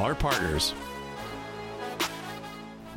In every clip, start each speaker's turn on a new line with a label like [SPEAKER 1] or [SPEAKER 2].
[SPEAKER 1] our partners.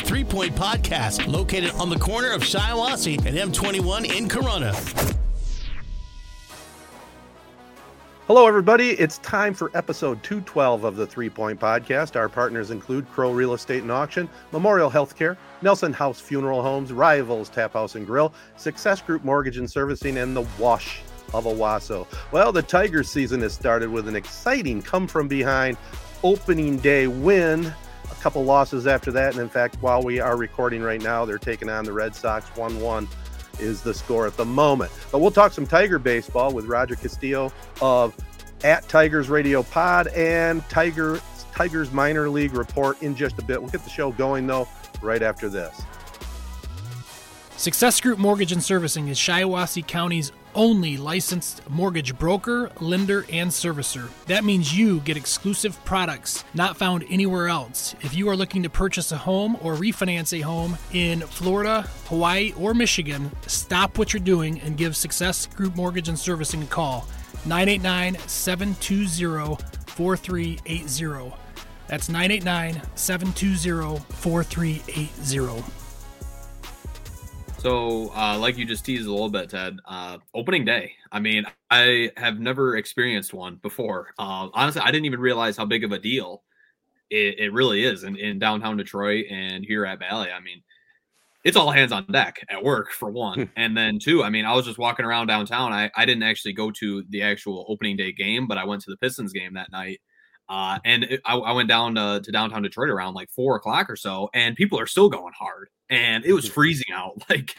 [SPEAKER 1] Three Point Podcast, located on the corner of Shiawassee and M21 in Corunna.
[SPEAKER 2] Hello, everybody. It's time for episode 212 of the Three Point Podcast. Our partners include Crow Real Estate and Auction, Memorial Healthcare, Nelson House Funeral Homes, Rivals Tap House and Grill, Success Group Mortgage and Servicing, and the Wash of Owosso. Well, the Tigers season has started with an exciting come from behind opening day win couple losses after that. And in fact, while we are recording right now, they're taking on the Red Sox 1 1 is the score at the moment. But we'll talk some Tiger baseball with Roger Castillo of at Tigers Radio Pod and Tiger Tigers minor league report in just a bit. We'll get the show going though right after this.
[SPEAKER 3] Success Group Mortgage and Servicing is Shiawassee County's only licensed mortgage broker, lender, and servicer. That means you get exclusive products not found anywhere else. If you are looking to purchase a home or refinance a home in Florida, Hawaii, or Michigan, stop what you're doing and give Success Group Mortgage and Servicing a call. 989 720 4380. That's 989 720 4380.
[SPEAKER 4] So, uh, like you just teased a little bit, Ted, uh, opening day. I mean, I have never experienced one before. Uh, honestly, I didn't even realize how big of a deal it, it really is in, in, downtown Detroit and here at Bally. I mean, it's all hands on deck at work for one. Hmm. and then two, I mean, I was just walking around downtown. I, I didn't actually go to the actual opening day game, but I went to the Pistons game that night. Uh, and it, I, I, went down to, to downtown Detroit around like four o'clock or so, and people are still going hard and it was freezing out. Like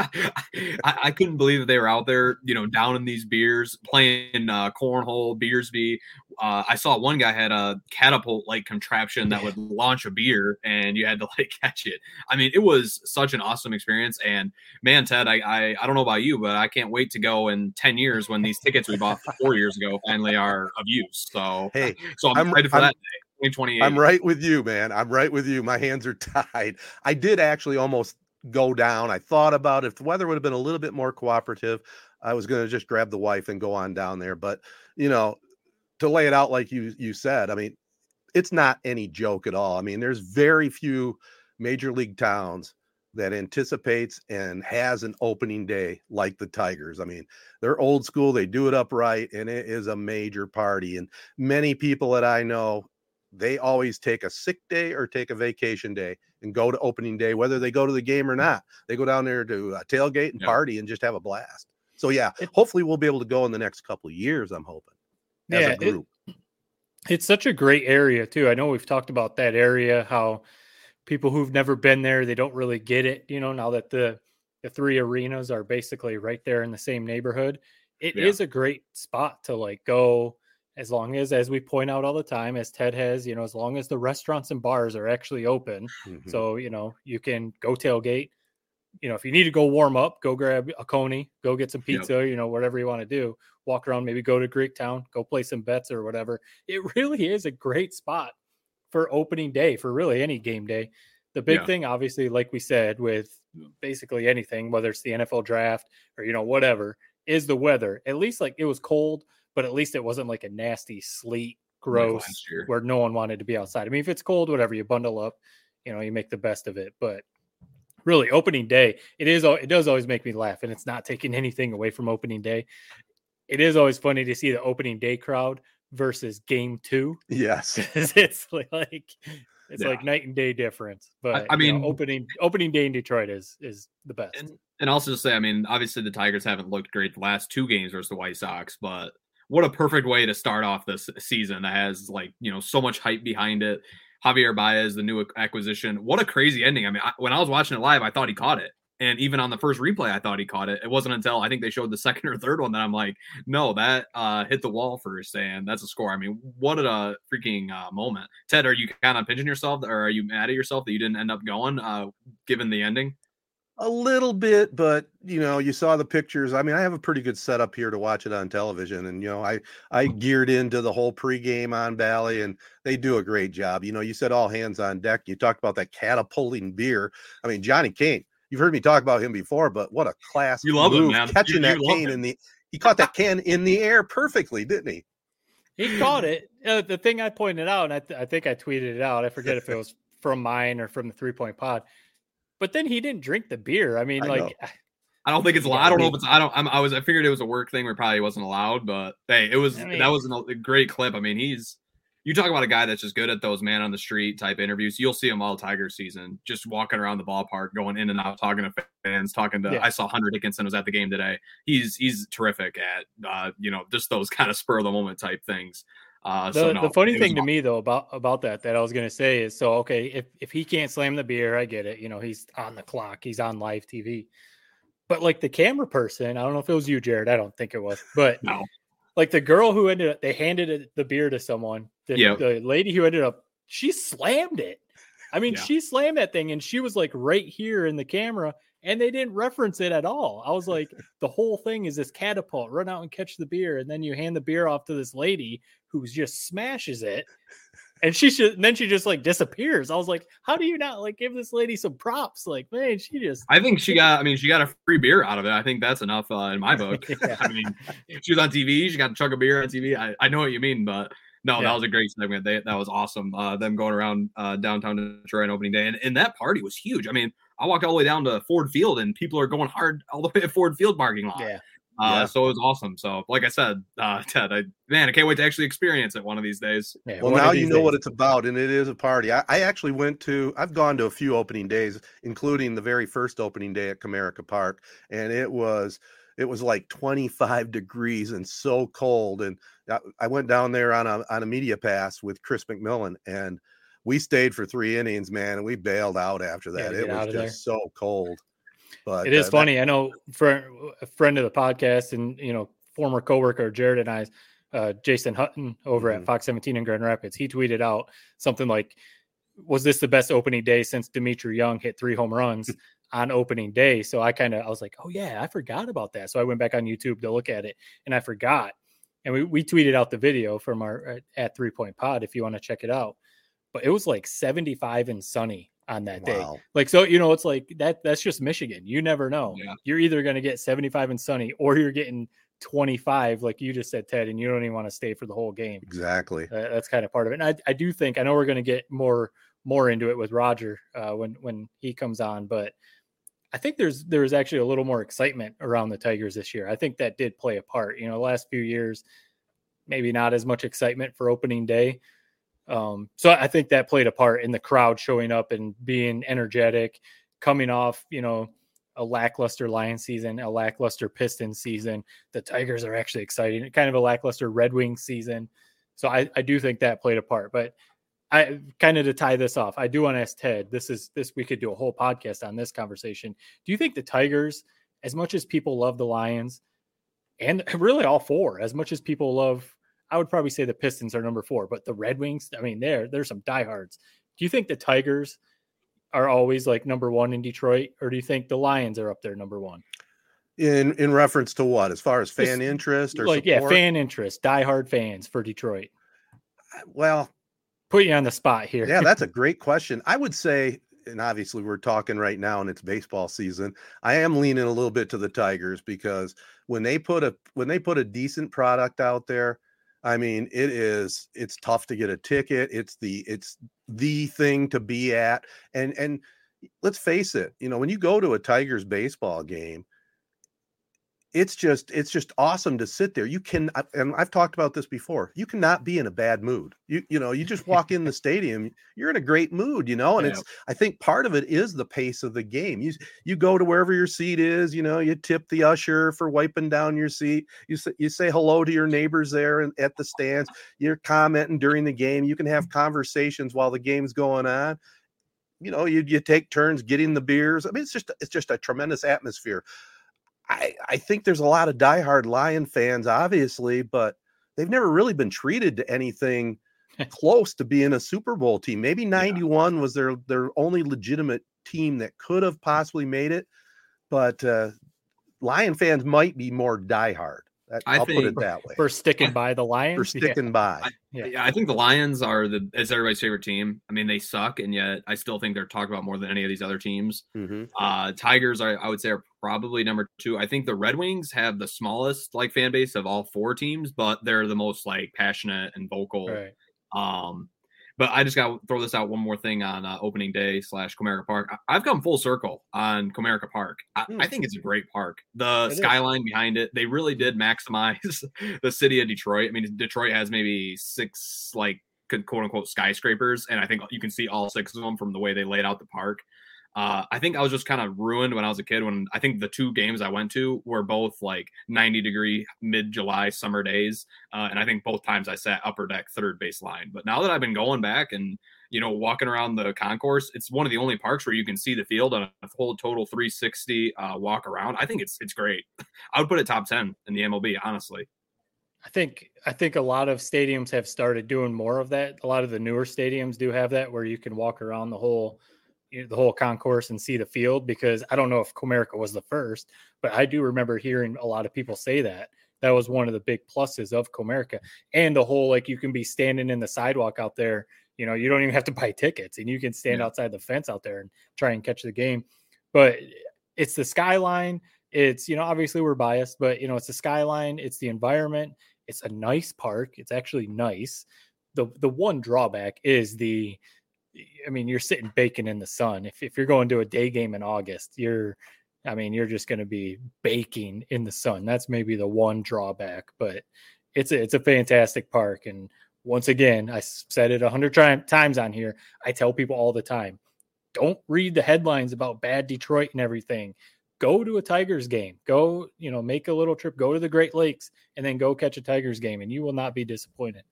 [SPEAKER 4] I, I, couldn't believe that they were out there, you know, down in these beers, playing uh, cornhole, beersby. Uh, I saw one guy had a catapult like contraption that would launch a beer, and you had to like catch it. I mean, it was such an awesome experience. And man, Ted, I, I I don't know about you, but I can't wait to go in ten years when these tickets we bought four years ago finally are of use. So
[SPEAKER 2] hey,
[SPEAKER 4] so I'm, I'm excited for I'm, that day. 2028.
[SPEAKER 2] I'm right with you, man. I'm right with you. My hands are tied. I did actually almost go down. I thought about if the weather would have been a little bit more cooperative, I was going to just grab the wife and go on down there. But you know, to lay it out like you you said, I mean, it's not any joke at all. I mean, there's very few major league towns that anticipates and has an opening day like the Tigers. I mean, they're old school, they do it upright, and it is a major party. And many people that I know they always take a sick day or take a vacation day and go to opening day, whether they go to the game or not. They go down there to uh, tailgate and yep. party and just have a blast. So yeah, hopefully we'll be able to go in the next couple of years. I'm hoping. yeah, it,
[SPEAKER 5] it's such a great area too. I know we've talked about that area, how people who've never been there they don't really get it. You know, now that the the three arenas are basically right there in the same neighborhood, it yeah. is a great spot to like go as long as as we point out all the time as ted has you know as long as the restaurants and bars are actually open mm-hmm. so you know you can go tailgate you know, if you need to go warm up, go grab a coney, go get some
[SPEAKER 4] Yep.
[SPEAKER 5] pizza, you know, whatever you want to do. Walk around, maybe go to greek town go play some bets or whatever. It really is a great spot for opening day for really any game day. The big
[SPEAKER 4] Yeah.
[SPEAKER 5] thing, obviously, like we said, with basically anything, whether it's the NFL draft or you know whatever, is the weather. At least like it was cold, but at least it wasn't like a nasty sleet, gross, where no one wanted to be outside. I mean, if it's cold, whatever, you bundle up, you know, you make the best of it. But really, opening day, it is it does always make me laugh, and it's not taking anything away from opening day. It is always funny to see the opening day crowd versus game two.
[SPEAKER 2] Yes,
[SPEAKER 5] it's like it's
[SPEAKER 4] Yeah.
[SPEAKER 5] like night and day difference. But
[SPEAKER 4] I
[SPEAKER 5] know,
[SPEAKER 4] mean-
[SPEAKER 5] opening opening day in Detroit is is the best.
[SPEAKER 4] And and also to say, I mean, obviously the Tigers haven't looked great the last two games versus the White Sox, but what a perfect way to start off this season that has like you know so much hype behind it. Javier Baez, the new acquisition, what a crazy ending! I mean, I, when I was watching it live, I thought he caught it, and even on the first replay, I thought he caught it. It wasn't until I think they showed the second or third one that I'm like, no, that uh, hit the wall first, and that's a score. I mean, what a freaking uh, moment! Ted, are you kind of pinching yourself, or are you mad at yourself that you didn't end up going, uh, given the ending?
[SPEAKER 2] A little bit, but you know, you saw the pictures. I mean, I have a pretty good setup here to watch it on television, and you know, I I geared into the whole pregame on Bally, and they do a great job. You know, you said all hands on deck. You talked about that catapulting beer. I mean, Johnny Kane. You've heard me talk about him before, but what a class
[SPEAKER 4] You love him, man.
[SPEAKER 2] catching
[SPEAKER 4] You-
[SPEAKER 2] that
[SPEAKER 4] you love
[SPEAKER 2] Kane
[SPEAKER 4] him.
[SPEAKER 2] in the. He caught that can in the air perfectly, didn't he?
[SPEAKER 5] He caught it. Uh, the thing I pointed out, and I, th- I think I tweeted it out. I forget if it was from mine or from the three point pod. But then he didn't drink the beer. I mean,
[SPEAKER 2] I
[SPEAKER 5] like,
[SPEAKER 2] know.
[SPEAKER 4] I don't think it's.
[SPEAKER 5] Yeah.
[SPEAKER 4] I don't know if it's. I don't. I'm, I was. I figured it was a work thing where it probably wasn't allowed. But hey, it was.
[SPEAKER 5] I mean-
[SPEAKER 4] that was an, a great clip. I mean, he's. You talk about a guy that's just good at those man on the street type interviews. You'll see him all Tiger season, just walking around the ballpark, going in and out, talking to fans, talking to.
[SPEAKER 5] Yeah.
[SPEAKER 4] I saw Hunter Dickinson was at the game today. He's he's terrific at uh, you know just those kind of spur of the moment type things. Uh,
[SPEAKER 5] the,
[SPEAKER 4] so no,
[SPEAKER 5] the funny thing to me though about about that that I was gonna say is so okay if if he can't slam the beer, I get it. You know, he's on the clock, he's on live TV. But like the camera person, I don't know if it was you, Jared. I don't think it was, but
[SPEAKER 4] No.
[SPEAKER 5] like the girl who ended up they handed the beer to someone. The,
[SPEAKER 4] Yep.
[SPEAKER 5] the lady who ended up she slammed it. I mean,
[SPEAKER 4] Yeah.
[SPEAKER 5] she slammed that thing and she was like right here in the camera and they didn't reference it at all. I was like, the whole thing is this catapult, run out and catch the beer, and then you hand the beer off to this lady who just smashes it. And she should and then she just like disappears. I was like, how do you not like give this lady some props? Like, man, she just
[SPEAKER 4] I think she got. I mean, she got a free beer out of it. I think that's enough uh, in my book.
[SPEAKER 5] Yeah.
[SPEAKER 4] I mean, she was on TV. She got a chug of beer on TV. I, I know what you mean, but no,
[SPEAKER 5] Yeah.
[SPEAKER 4] that was a great segment. They, that was awesome. Uh, them going around uh, downtown Detroit on opening day, and, and that party was huge. I mean, I walked all the way down to Ford Field, and people are going hard all the way to Ford Field parking lot.
[SPEAKER 5] yeah.
[SPEAKER 4] Uh,
[SPEAKER 2] Yeah.
[SPEAKER 4] So it was awesome. So, like I said, uh, Ted, I, man, I can't wait to actually experience it one of these days.
[SPEAKER 5] yeah.
[SPEAKER 2] Well, now you
[SPEAKER 5] these
[SPEAKER 2] know what it's about, and it is a party. I, I actually went to, I've gone to a few opening days, including the very first opening day at Comerica Park, and it was, it was like 25 degrees and so cold. And I, I went down there on a on a media pass with Chris McMillan, and we stayed for three innings, man, and we bailed out after that.
[SPEAKER 5] to
[SPEAKER 2] it was just so cold. But
[SPEAKER 5] it is
[SPEAKER 2] uh, that-
[SPEAKER 5] funny. I know for a friend of the podcast and you know former coworker Jared and I, uh, Jason Hutton over
[SPEAKER 2] Mhm.
[SPEAKER 5] at Fox 17 in Grand Rapids, he tweeted out something like, "Was this the best opening day since Dmitri Young hit three home runs on opening day?" So I kind of I was like, "Oh yeah, I forgot about that." So I went back on YouTube to look at it, and I forgot. And we, we tweeted out the video from our at Three Point Pod if you want to check it out. But it was like 75 and sunny on that day. Like so, you know, it's like that. That's just Michigan. You never know.
[SPEAKER 4] Yeah.
[SPEAKER 5] You're either going to get 75 and sunny, or you're getting 25, like you just said, Ted, and you don't even want to stay for the whole game.
[SPEAKER 2] Exactly.
[SPEAKER 5] Uh, that's kind of part of it. And I, I do think I know we're going to get more more into it with Roger uh, when when he comes on, but I think there's there's actually a little more excitement around the Tigers this year. I think that did play a part. You know, the last few years, maybe not as much excitement for opening day. Um, so I think that played a part in the crowd showing up and being energetic, coming off, you know, a lackluster Lion season, a lackluster Piston season. The Tigers are actually exciting, kind of a lackluster Red Wings season. So I, I do think that played a part. But I kind of to tie this off, I do want to ask Ted. This is this we could do a whole podcast on this conversation. Do you think the Tigers, as much as people love the Lions, and really all four, as much as people love, I would probably say the Pistons are number four, but the Red Wings, I mean, there there's some diehards. Do you think the Tigers are always like number one in Detroit, or do you think the Lions are up there number one?
[SPEAKER 2] In in reference to what, as far as fan
[SPEAKER 5] Just
[SPEAKER 2] interest or
[SPEAKER 5] like
[SPEAKER 2] support?
[SPEAKER 5] yeah, fan interest, diehard fans for Detroit.
[SPEAKER 2] Well,
[SPEAKER 5] Put you on the spot here.
[SPEAKER 2] yeah, that's a great question. I would say, and obviously we're talking right now and it's baseball season. I am leaning a little bit to the Tigers because when they put a when they put a decent product out there, I mean, it is it's tough to get a ticket. It's the it's the thing to be at. And and let's face it, you know, when you go to a Tigers baseball game, it's just it's just awesome to sit there. You can and I've talked about this before. You cannot be in a bad mood. You you know, you just walk in the stadium, you're in a great mood, you know, and
[SPEAKER 4] Yeah.
[SPEAKER 2] it's I think part of it is the pace of the game. You you go to wherever your seat is, you know, you tip the usher for wiping down your seat. You say you say hello to your neighbors there and at the stands. You're commenting during the game. You can have conversations while the game's going on. You know, you you take turns getting the beers. I mean, it's just it's just a tremendous atmosphere. I, I think there's a lot of diehard Lion fans, obviously, but they've never really been treated to anything close to being a Super Bowl team. Maybe 91 was their their only legitimate team that could have possibly made it, but uh, Lion fans might be more diehard. That,
[SPEAKER 4] I
[SPEAKER 2] I'll put it that way.
[SPEAKER 5] for sticking by the Lions.
[SPEAKER 2] For
[SPEAKER 5] Yeah.
[SPEAKER 2] sticking by.
[SPEAKER 5] Yeah.
[SPEAKER 4] Yeah, I think the Lions are the is everybody's favorite team. I mean, they suck, and yet I still think they're talked about more than any of these other teams.
[SPEAKER 2] Mhm.
[SPEAKER 4] Uh, Tigers, I, I would say, are probably number two. I think the Red Wings have the smallest like fan base of all four teams, but they're the most like passionate and vocal.
[SPEAKER 5] Right.
[SPEAKER 4] Um, but I just got to throw this out one more thing on uh, opening day slash Comerica Park. I- I've come full circle on Comerica Park. I,
[SPEAKER 2] Hmm.
[SPEAKER 4] I think it's a great park. The
[SPEAKER 5] It is.
[SPEAKER 4] skyline behind it, they really did maximize the city of Detroit. I mean, Detroit has maybe six like quote unquote skyscrapers, and I think you can see all six of them from the way they laid out the park. Uh, I think I was just kind of ruined when I was a kid. When I think the two games I went to were both like 90 degree mid July summer days, uh, and I think both times I sat upper deck third baseline. But now that I've been going back and you know walking around the concourse, it's one of the only parks where you can see the field on a full total 360 uh, walk around. I think it's it's great. I would put it top 10 in the MLB, honestly.
[SPEAKER 5] I think I think a lot of stadiums have started doing more of that. A lot of the newer stadiums do have that where you can walk around the whole the whole concourse and see the field because I don't know if Comerica was the first, but I do remember hearing a lot of people say that. That was one of the big pluses of Comerica and the whole like you can be standing in the sidewalk out there, you know, you don't even have to buy tickets and you can stand
[SPEAKER 4] Yeah.
[SPEAKER 5] outside the fence out there and try and catch the game. But it's the skyline, it's you know obviously we're biased but you know it's the skyline it's the environment it's a nice park it's actually nice the the one drawback is the i mean you're sitting baking in the sun if, if you're going to a day game in august you're i mean you're just going to be baking in the sun that's maybe the one drawback but it's a, it's a fantastic park and once again I said it a hundred times on here i tell people all the time don't read the headlines about bad detroit and everything go to a Tigers game. Go, you know, make a little trip, go to the Great Lakes, and then go catch a Tigers game, and you will not be disappointed.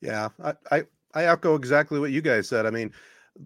[SPEAKER 2] Yeah, I, I I echo exactly what you guys said. I mean,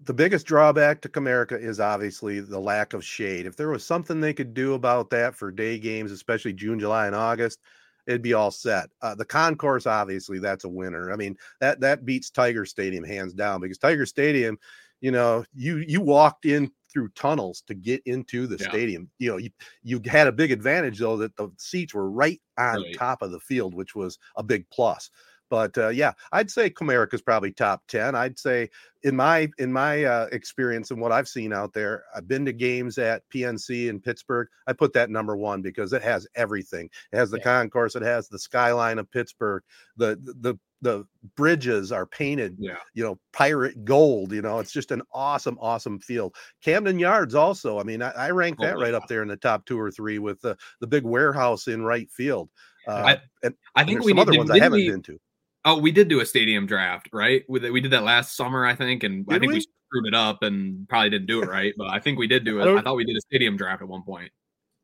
[SPEAKER 2] the biggest drawback to Comerica is obviously the lack of shade. If there was something they could do about that for day games, especially June, July, and August, it'd be all set. Uh, the concourse, obviously, that's a winner. I mean, that that beats Tiger Stadium hands down because Tiger Stadium, you know, you you walked in through tunnels to get into the
[SPEAKER 4] Yeah.
[SPEAKER 2] stadium. You know, you you had a big advantage though that the seats were right on
[SPEAKER 4] Right.
[SPEAKER 2] top of the field, which was a big plus. But uh, yeah, I'd say Comerica is probably top ten. I'd say in my in my uh, experience and what I've seen out there, I've been to games at PNC in Pittsburgh. I put that number one because it has everything. It has the
[SPEAKER 5] Yeah.
[SPEAKER 2] concourse. It has the skyline of Pittsburgh. The the the bridges are painted
[SPEAKER 4] Yeah.
[SPEAKER 2] you know, pirate gold. You know, it's just an awesome, awesome field. Camden Yards also. I mean, I, I rank
[SPEAKER 4] Oh,
[SPEAKER 2] that right
[SPEAKER 4] yeah.
[SPEAKER 2] up there in the top two or three with the the big warehouse in right field. Uh,
[SPEAKER 4] I-
[SPEAKER 2] and,
[SPEAKER 4] I think
[SPEAKER 2] there's
[SPEAKER 4] we
[SPEAKER 2] some other
[SPEAKER 4] did-
[SPEAKER 2] ones I haven't
[SPEAKER 4] we-
[SPEAKER 2] been to.
[SPEAKER 4] Oh, we did do a stadium draft, right? We, we did that last summer, I think, and I think we?
[SPEAKER 2] we?
[SPEAKER 4] screwed it up and probably didn't do it right. But I think we did do it.
[SPEAKER 5] don't-
[SPEAKER 4] I thought we did a stadium draft at one point.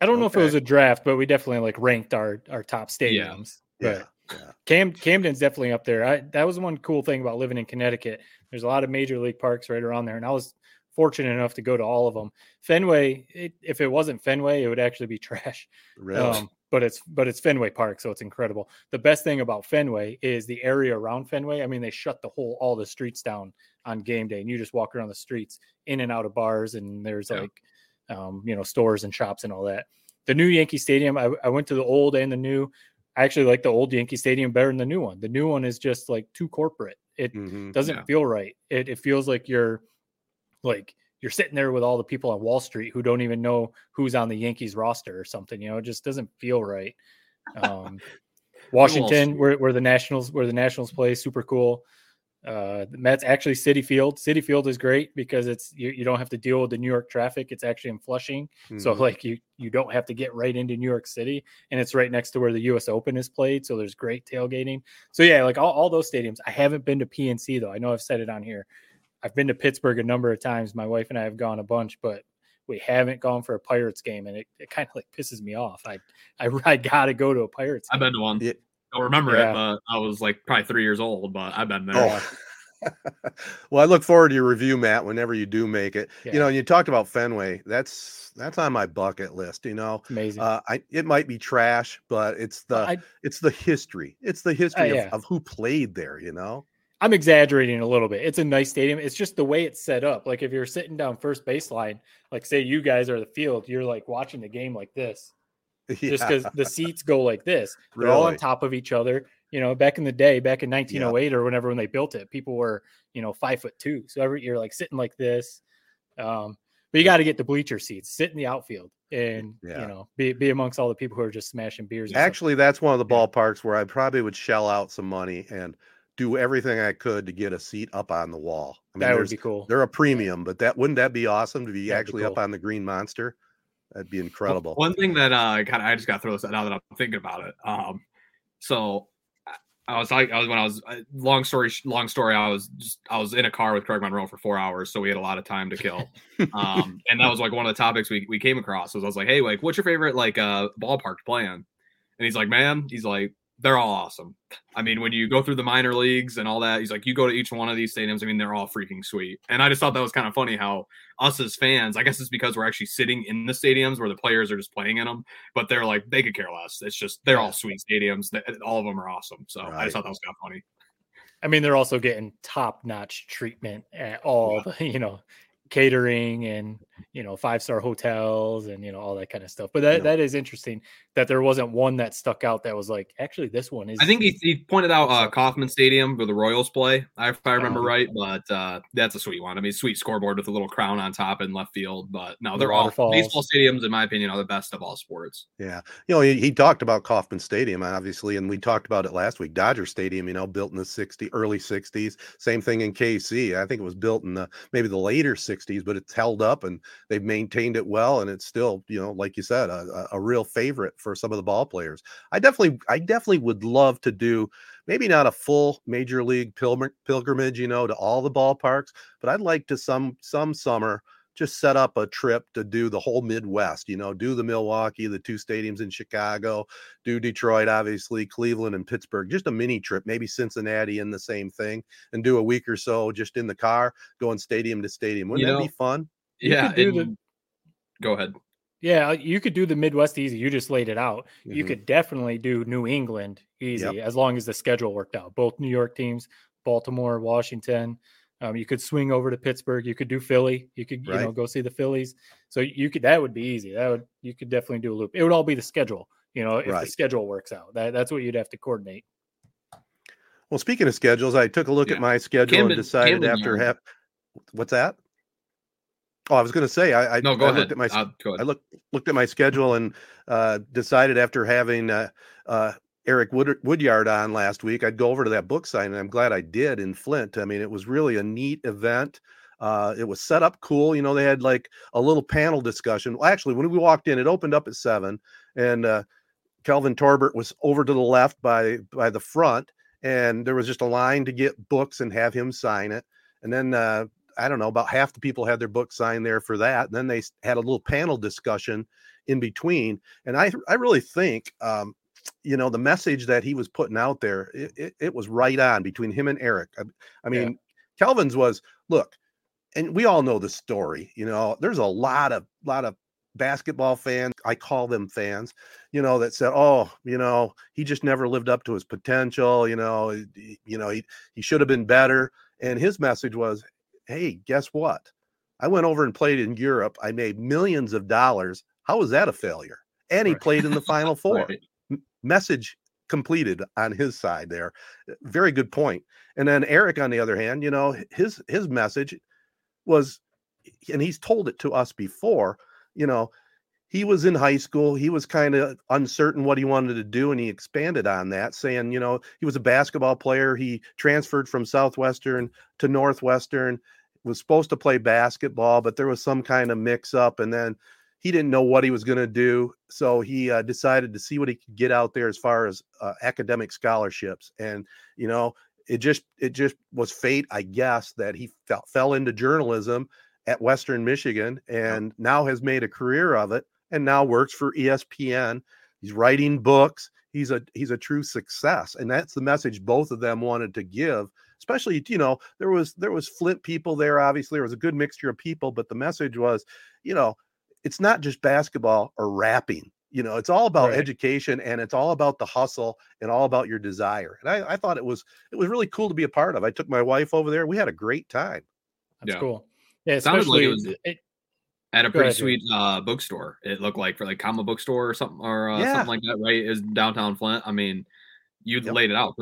[SPEAKER 5] I don't know if it was a draft, but we definitely like ranked our our top stadiums.
[SPEAKER 2] Yeah,
[SPEAKER 5] But
[SPEAKER 2] yeah.
[SPEAKER 5] Cam Camden's definitely up there. I, that was one cool thing about living in Connecticut. There's a lot of major league parks right around there, and I was fortunate enough to go to all of them. Fenway, it, if it wasn't Fenway, it would actually be trash.
[SPEAKER 2] Really?
[SPEAKER 5] Um, but it's but it's Fenway Park, so it's incredible. The best thing about Fenway is the area around Fenway. I mean, they shut the whole all the streets down on game day, and you just walk around the streets in and out of bars, and there's
[SPEAKER 4] Yeah.
[SPEAKER 5] like um, you know stores and shops and all that. The new Yankee Stadium, I, I went to the old and the new. I actually like the old Yankee Stadium better than the new one. The new one is just like too corporate. It
[SPEAKER 2] Mhm.
[SPEAKER 5] doesn't
[SPEAKER 4] Yeah.
[SPEAKER 5] feel right. It, it feels like you're like you're sitting there with all the people on Wall Street who don't even know who's on the Yankees roster or something. You know, it just doesn't feel right. Um, Washington, where, where the Nationals, where the Nationals play, super cool. Uh, the Mets actually Citi Field. Citi Field is great because it's you, you don't have to deal with the New York traffic. It's actually in Flushing, so
[SPEAKER 2] Mhm.
[SPEAKER 5] like you you don't have to get right into New York City, and it's right next to where the U.S. Open is played. So there's great tailgating. So yeah, like all, all those stadiums. I haven't been to PNC though. I know I've said it on here. I've been to Pittsburgh a number of times. My wife and I have gone a bunch, but we haven't gone for a Pirates game, and it, it kind of like pisses me off. I I, I gotta go to a Pirates. Game.
[SPEAKER 4] I've been to one.
[SPEAKER 2] Yeah.
[SPEAKER 4] Don't remember
[SPEAKER 5] Yeah.
[SPEAKER 4] it, but I was like probably three years old, but I've been there.
[SPEAKER 2] Oh. well, I look forward to your review, Matt, whenever you do make it.
[SPEAKER 5] Yeah.
[SPEAKER 2] You know, and you talked about Fenway. That's that's on my bucket list. You know,
[SPEAKER 5] amazing.
[SPEAKER 2] uh, I it might be trash, but it's the
[SPEAKER 5] I,
[SPEAKER 2] it's the history. It's the history
[SPEAKER 5] yeah.
[SPEAKER 2] of, of who played there. You know.
[SPEAKER 5] I'm exaggerating a little bit. It's a nice stadium. It's just the way it's set up. Like if you're sitting down first baseline, like say you guys are the field, you're like watching the game like this, just because the seats go like this. They're all on top of each other. You know, back in the day, back in 1908 or whenever when they built it, people were you know five foot two. So every you're like sitting like this. Um, but you got to get the bleacher seats, sit in the outfield, and
[SPEAKER 2] Yeah.
[SPEAKER 5] you know be be amongst all the people who are just smashing beers. and stuff.
[SPEAKER 2] Actually, that's one of the ballparks where I probably would shell out some money and do everything I could to get a seat up on the wall. I mean,
[SPEAKER 5] that would be cool.
[SPEAKER 2] they're a premium, but that wouldn't that be awesome to be
[SPEAKER 5] That'd be
[SPEAKER 2] actually up on the Green Monster? That'd be
[SPEAKER 4] Well,
[SPEAKER 2] incredible.
[SPEAKER 4] One thing that uh, kind of I just got to throw this out now that I'm thinking about it. Um, so I- I was like, I was when I was uh, long story, long story. I was just I was in a car with Craig Monroe for four hours, so we had a lot of time to kill. um, and that was like one of the topics we we came across. Was I was like, hey, like, what's your favorite like uh ballpark to play in? And he's like, man, he's like, they're all awesome. I mean, when you go through the minor leagues and all that, he's like, you go to each one of these stadiums. I mean, they're all freaking sweet. And I just thought that was kind of funny how us as fans, I guess it's because we're actually sitting in the stadiums where the players are just playing in them, but they're like, they could care less. It's just, they're all sweet stadiums. All of them are awesome. So I just thought that was kind of funny.
[SPEAKER 5] I mean, they're also getting top notch treatment at all the, you know, catering and, you know, five star hotels and, you know, all that kind of stuff. But that,
[SPEAKER 2] Yeah.
[SPEAKER 5] that is interesting that there wasn't one that stuck out that was like, actually, this one is.
[SPEAKER 4] I think he, he pointed out uh, Kauffman Stadium where the Royals play, if I remember
[SPEAKER 5] Oh.
[SPEAKER 4] right. But uh, that's a sweet one. I mean, sweet scoreboard with a little crown on top in left field. But no, they're all
[SPEAKER 5] waterfalls.
[SPEAKER 4] baseball stadiums, in my opinion, are the best of all sports.
[SPEAKER 2] Yeah. You know, he, he talked about Kauffman Stadium, obviously, and we talked about it last week. Dodger Stadium, you know, built in the 60s, early 60s. Same thing in KC. I think it was built in the maybe the later 60s, but it's held up and they've maintained it well. And it's still, you know, like you said, a, a real favorite for some of the ball players. I definitely, I definitely would love to do maybe not a full major league pilgr- pilgrimage, you know, to all the ballparks, but I'd like to some some summer just set up a trip to do the whole Midwest, you know, do the Milwaukee, the two stadiums in Chicago, do Detroit, obviously, Cleveland and Pittsburgh, just a mini trip, maybe Cincinnati in the same thing, and do a week or so just in the car, going stadium to stadium. Wouldn't
[SPEAKER 4] You
[SPEAKER 2] that
[SPEAKER 4] know,
[SPEAKER 2] be fun?
[SPEAKER 5] You
[SPEAKER 4] yeah.
[SPEAKER 5] do the-
[SPEAKER 4] Go ahead.
[SPEAKER 5] Yeah, you could do the Midwest easy. You just laid it out. You
[SPEAKER 2] Mhm.
[SPEAKER 5] could definitely do New England easy as long as the schedule worked out. Both New York teams, Baltimore, Washington. Um, you could swing over to Pittsburgh. You could do Philly. You could, you know, go see the Phillies. So you could that would be easy. That would you could definitely do a loop. It would all be the schedule. You know, if the schedule works out, that, that's what you'd have to coordinate.
[SPEAKER 2] Well, speaking of schedules, I took a look
[SPEAKER 4] Yeah.
[SPEAKER 2] at my schedule
[SPEAKER 4] Camden-
[SPEAKER 2] and decided
[SPEAKER 4] Camden
[SPEAKER 2] after half. What's that? Oh, I was going to say I, I
[SPEAKER 4] No, go
[SPEAKER 2] I
[SPEAKER 4] ahead.
[SPEAKER 2] looked at my
[SPEAKER 4] Uh.
[SPEAKER 2] I looked looked at my schedule and uh, decided after having uh, uh, Eric Wood, Woodyard on last week, I'd go over to that book sign, and I'm glad I did in Flint. I mean, it was really a neat event. Uh, it was set up cool. You know, they had like a little panel discussion. Well, actually, when we walked in, it opened up at seven, and uh, Kelvin Torbert was over to the left by by the front, and there was just a line to get books and have him sign it. And then uh, I don't know, about half the people had their book signed there for that. And then they had a little panel discussion in between. And I I really think um, you know the message that he was putting out there, it, it, it was right on between him and Eric. I, I
[SPEAKER 5] Yeah.
[SPEAKER 2] mean, Kelvin's was look. and we all know the story. You know, there's a lot of lot of basketball fans. I call them fans. You know, that said, "Oh, you know, he just never lived up to his potential. You know, you know, he he should have been better." And his message was, "Hey, guess what? I went over and played in Europe. I made millions of dollars. How was that a failure?" And he right. played in the Final Four. right. Message completed on his side there. Eh, very good point. And then Eric, on the other hand, you know, his his message was, and he's told it to us before, you know, he was in high school. He was kind of uncertain what he wanted to do, and he expanded on that, saying, you know, he was a basketball player. He transferred from Southwestern to Northwestern, was supposed to play basketball, but there was some kind of mix up, and then he didn't know what he was going to do. So he uh, decided to see what he could get out there as far as uh, academic scholarships, and you know, it just it just was fate, I guess, that he fell fell into journalism at Western Michigan and now has made a career of it and now works for ESPN. He's writing books. He's a he's a true success and that's the message both of them wanted to give. Especially, you know, there was there was Flint people there obviously. There was a good mixture of people, but the message was, you know, it's not just basketball or rapping. You know, it's all about right. education and it's all about the hustle and all about your desire. And I, I thought it was it was really cool to be a part of. I took my wife over there. We had a great time.
[SPEAKER 5] That's yeah. cool. Yeah, especially like it was it,
[SPEAKER 4] at a pretty ahead, sweet uh, bookstore. It looked like for like comic book store or something or uh, yeah. something like that, right? Is downtown Flint. I mean, you yep. laid it out.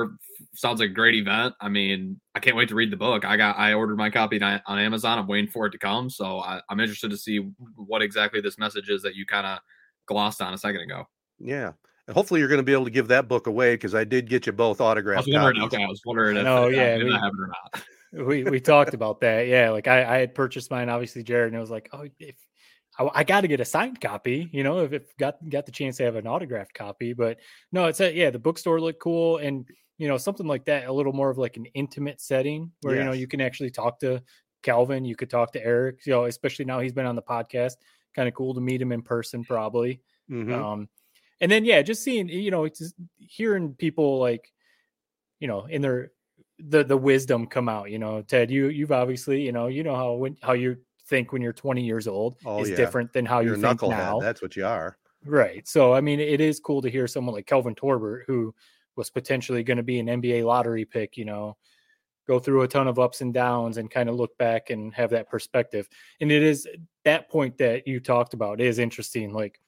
[SPEAKER 4] Sounds like a great event. I mean, I can't wait to read the book. I got I ordered my copy on Amazon. I'm waiting for it to come. So I, I'm interested to see what exactly this message is that you kind of glossed on a second ago.
[SPEAKER 2] Yeah. Hopefully you're going to be able to give that book away because I did get you both autographed.
[SPEAKER 4] I was wondering, okay, I was wondering if
[SPEAKER 5] no, yeah, we, have it or not we we talked about that. Yeah, like I, I had purchased mine, obviously, Jared, and it was like, oh, if I, I got to get a signed copy, you know, if, if got got the chance to have an autographed copy. But no, it's a, yeah, the bookstore looked cool, and you know, something like that, a little more of like an intimate setting where yes. you know you can actually talk to Calvin, you could talk to Eric, you know, especially now he's been on the podcast. Kind of cool to meet him in person, probably. Mm-hmm. Um, and then yeah, just seeing, you know, hearing people like, you know, in their the the wisdom come out. You know, Ted, you you've obviously you know you know how when how you think when you're 20 years old oh, is yeah. different than how you're you think now.
[SPEAKER 2] That's what you are.
[SPEAKER 5] Right. So I mean, it is cool to hear someone like Kelvin Torbert, who was potentially going to be an NBA lottery pick. You know, go through a ton of ups and downs and kind of look back and have that perspective. And it is that point that you talked about is interesting. Like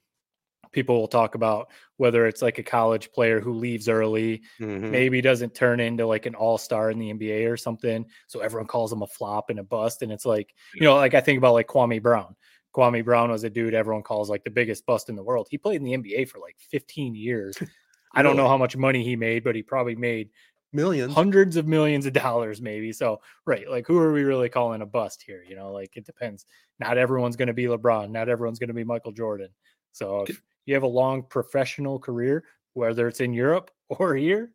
[SPEAKER 5] people will talk about whether it's like a college player who leaves early, mm-hmm. maybe doesn't turn into like an all star in the NBA or something. So everyone calls him a flop and a bust. And it's like, you know, like I think about like Kwame Brown. Kwame Brown was a dude everyone calls like the biggest bust in the world. He played in the NBA for like 15 years. I don't know how much money he made, but he probably made
[SPEAKER 2] millions,
[SPEAKER 5] hundreds of millions of dollars, maybe. So, right, like who are we really calling a bust here? You know, like it depends. Not everyone's going to be LeBron. Not everyone's going to be Michael Jordan. So, if, you have a long professional career, whether it's in Europe or here,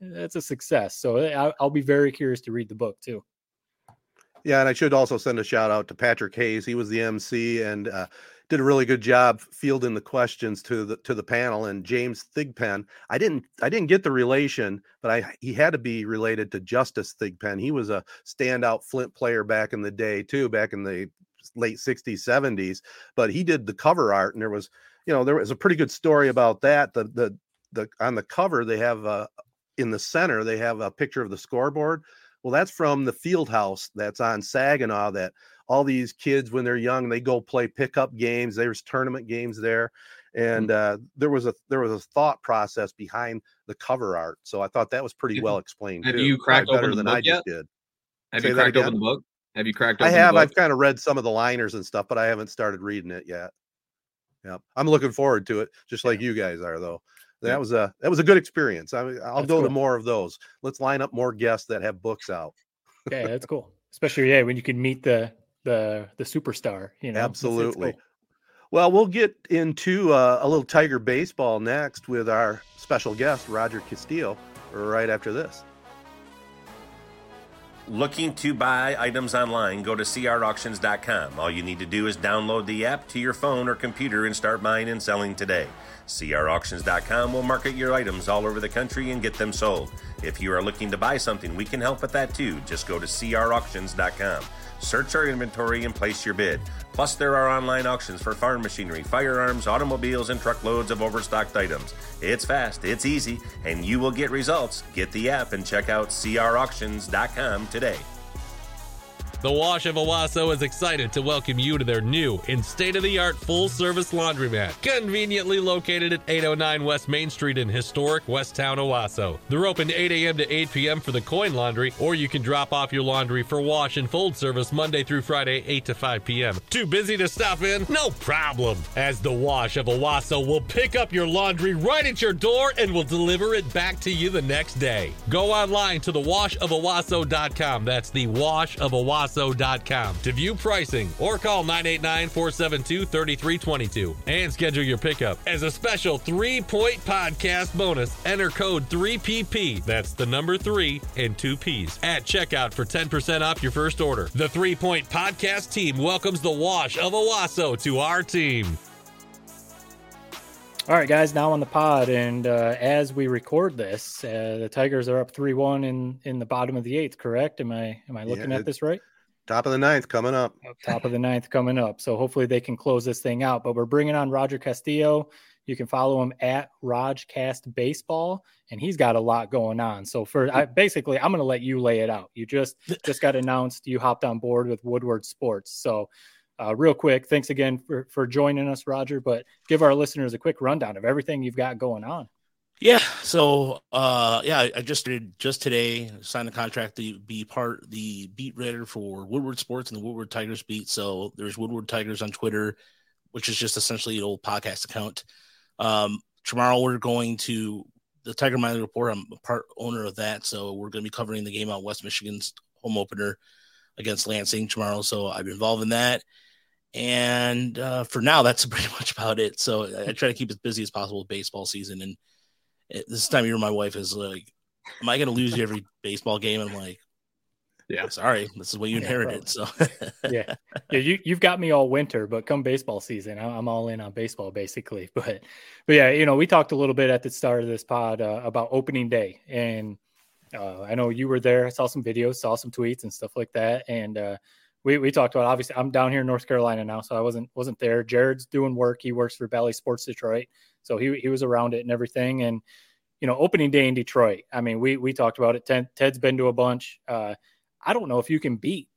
[SPEAKER 5] that's a success. So eh, I'll be very curious to read the book too.
[SPEAKER 2] Yeah, and I should also send a shout out to Patrick Hayes. He was the MC and uh, did a really good job fielding the questions to the to the panel. And James Thigpen, I didn't I didn't get the relation, but I he had to be related to Justus Thigpen. He was a standout Flint player back in the day too, back in the late 60s 70s but he did the cover art and there was you know there was a pretty good story about that the the the on the cover they have uh in the center they have a picture of the scoreboard. Well that's from the field house that's on saginaw that all these kids when they're young they go play pickup games. There's tournament games there. And mm-hmm. uh, there was a there was a thought process behind the cover art so i thought that was pretty well explained
[SPEAKER 4] have
[SPEAKER 2] too.
[SPEAKER 4] you cracked open the book I yet? did. Have Say you cracked open the book? Have you cracked
[SPEAKER 2] i have. i've kind of read some of the liners and stuff but i haven't started reading it yet yeah, I'm looking forward to it, just like yeah. you guys are, though. That was a that was a good experience. I, I'll that's go cool. to more of those. Let's line up more guests that have books out.
[SPEAKER 5] yeah, that's cool. Especially yeah, when you can meet the the the superstar. You know,
[SPEAKER 2] absolutely. Cool. Well, we'll get into uh, a little Tiger baseball next with our special guest Roger Castillo right after this.
[SPEAKER 6] Looking to buy items online, go to crauctions.com. All you need to do is download the app to your phone or computer and start buying and selling today. crauctions.com will market your items all over the country and get them sold. If you are looking to buy something, we can help with that too. Just go to crauctions.com. Search our inventory and place your bid. Plus, there are online auctions for farm machinery, firearms, automobiles, and truckloads of overstocked items. It's fast, it's easy, and you will get results. Get the app and check out crauctions.com today.
[SPEAKER 7] The Wash of Owosso is excited to welcome you to their new and state of the art full service laundromat, conveniently located at 809 West Main Street in historic Westtown, Owosso. They're open 8 a.m. to 8 p.m. for the coin laundry, or you can drop off your laundry for wash and fold service Monday through Friday, 8 to 5 p.m. Too busy to stop in? No problem, as the Wash of Owosso will pick up your laundry right at your door and will deliver it back to you the next day. Go online to thewashofowasso.com. That's the Wash of Owasso to view pricing or call 989 472 3322 and schedule your pickup. As a special three point podcast bonus, enter code 3PP. That's the number three and two P's at checkout for 10% off your first order. The three point podcast team welcomes the wash of Owosso to our team.
[SPEAKER 5] All right, guys, now on the pod, and uh, as we record this, uh, the Tigers are up three-one in in the bottom of the eighth. Correct? Am I am I looking
[SPEAKER 2] Yeah,
[SPEAKER 5] at this right?
[SPEAKER 2] Top of the ninth coming up.
[SPEAKER 5] top of the ninth coming up. So hopefully they can close this thing out. But we're bringing on Roger Castillo. You can follow him at Rajcast Baseball, and he's got a lot going on. So for I, basically, I'm going to let you lay it out. You just just got announced you hopped on board with Woodward Sports. So uh, real quick, thanks again for for joining us, Roger. But give our listeners a quick rundown of everything you've got going on.
[SPEAKER 8] Yeah. So, uh, yeah, I- I just did just today signed a contract to be part the beat writer for Woodward Sports and the Woodward Tigers beat. So there's Woodward Tigers on Twitter, which is just essentially an old podcast account. Um, tomorrow we're going to the Tiger Mining Report. I'm a part owner of that, so we're going to be covering the game out West Michigan's home opener against Lansing tomorrow. So I'm involved in that. And uh, for now, that's pretty much about it. So I, I try to keep as busy as possible baseball season. And this time of year, my wife is like, "Am I going to lose you every baseball game?" I'm like,
[SPEAKER 4] Yeah.
[SPEAKER 8] sorry, this is what you
[SPEAKER 5] Yeah,
[SPEAKER 8] inherited." So
[SPEAKER 5] yeah, yeah. You you've got me all winter, but come baseball season, I- I'm all in on baseball basically. But but yeah, you know, we talked a little bit at the start of this pod uh, about opening day, and uh, I know you were there. I saw some videos, saw some tweets and stuff like that, and uh, we we talked about. Obviously, I'm down here in North Carolina now, so I wasn't wasn't there. Jared's doing work. He works for Bally Sports Detroit, so he he was around it and everything, and. You know, opening day in Detroit. I mean, we we talked about it. Ted, Ted's been to a bunch. Uh, I don't know if you can beat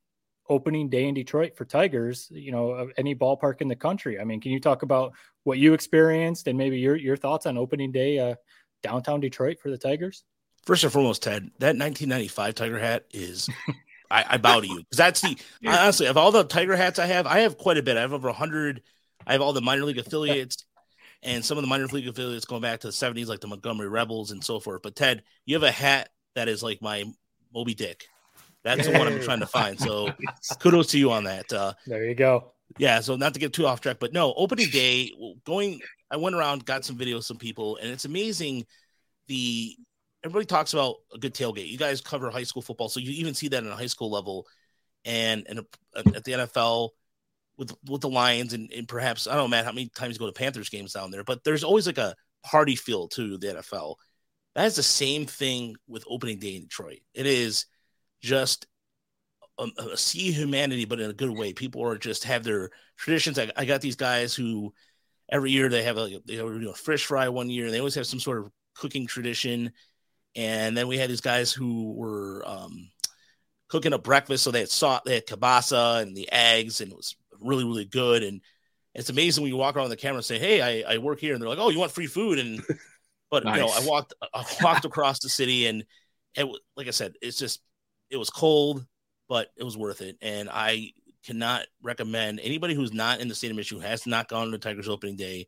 [SPEAKER 5] opening day in Detroit for Tigers, you know, any ballpark in the country. I mean, can you talk about what you experienced and maybe your your thoughts on opening day uh, downtown Detroit for the Tigers?
[SPEAKER 8] First and foremost, Ted, that 1995 Tiger hat is. I, I bow to you because that's the honestly of all the Tiger hats I have, I have quite a bit. I have over hundred. I have all the minor league affiliates and some of the minor league affiliates going back to the 70s, like the Montgomery Rebels and so forth. But Ted, you have a hat that is like my Moby Dick. That's the one I'm trying to find. So kudos to you on that. Uh,
[SPEAKER 5] There you go.
[SPEAKER 8] yeah, so not to get too off track, but no, opening day, going, I went around, got some videos, some people, and it's amazing. The everybody talks about a good tailgate. You guys cover high school football, so you even see that in a high school level, and and at the NFL with with the Lions, and, and perhaps I don't know, Matt, how many times you go to Panthers games down there, but there's always like a party feel to the NFL. That is the same thing with opening day in Detroit. It is just a, a sea humanity, but in a good way. People are just have their traditions. I, I got these guys who every year they have a they were a fish fry one year, and they always have some sort of cooking tradition. And then we had these guys who were um, cooking up breakfast, so they had salt, they had kielbasa and the eggs, and it was really really good. And it's amazing when you walk around the camera and say, "Hey, I, I work here," and they're like, "Oh, you want free food?" And but you know, I walked I walked across the city, and it like I said, it's just it was cold, but it was worth it. And I cannot recommend anybody who's not in the state of Michigan who has not gone to Tigers opening day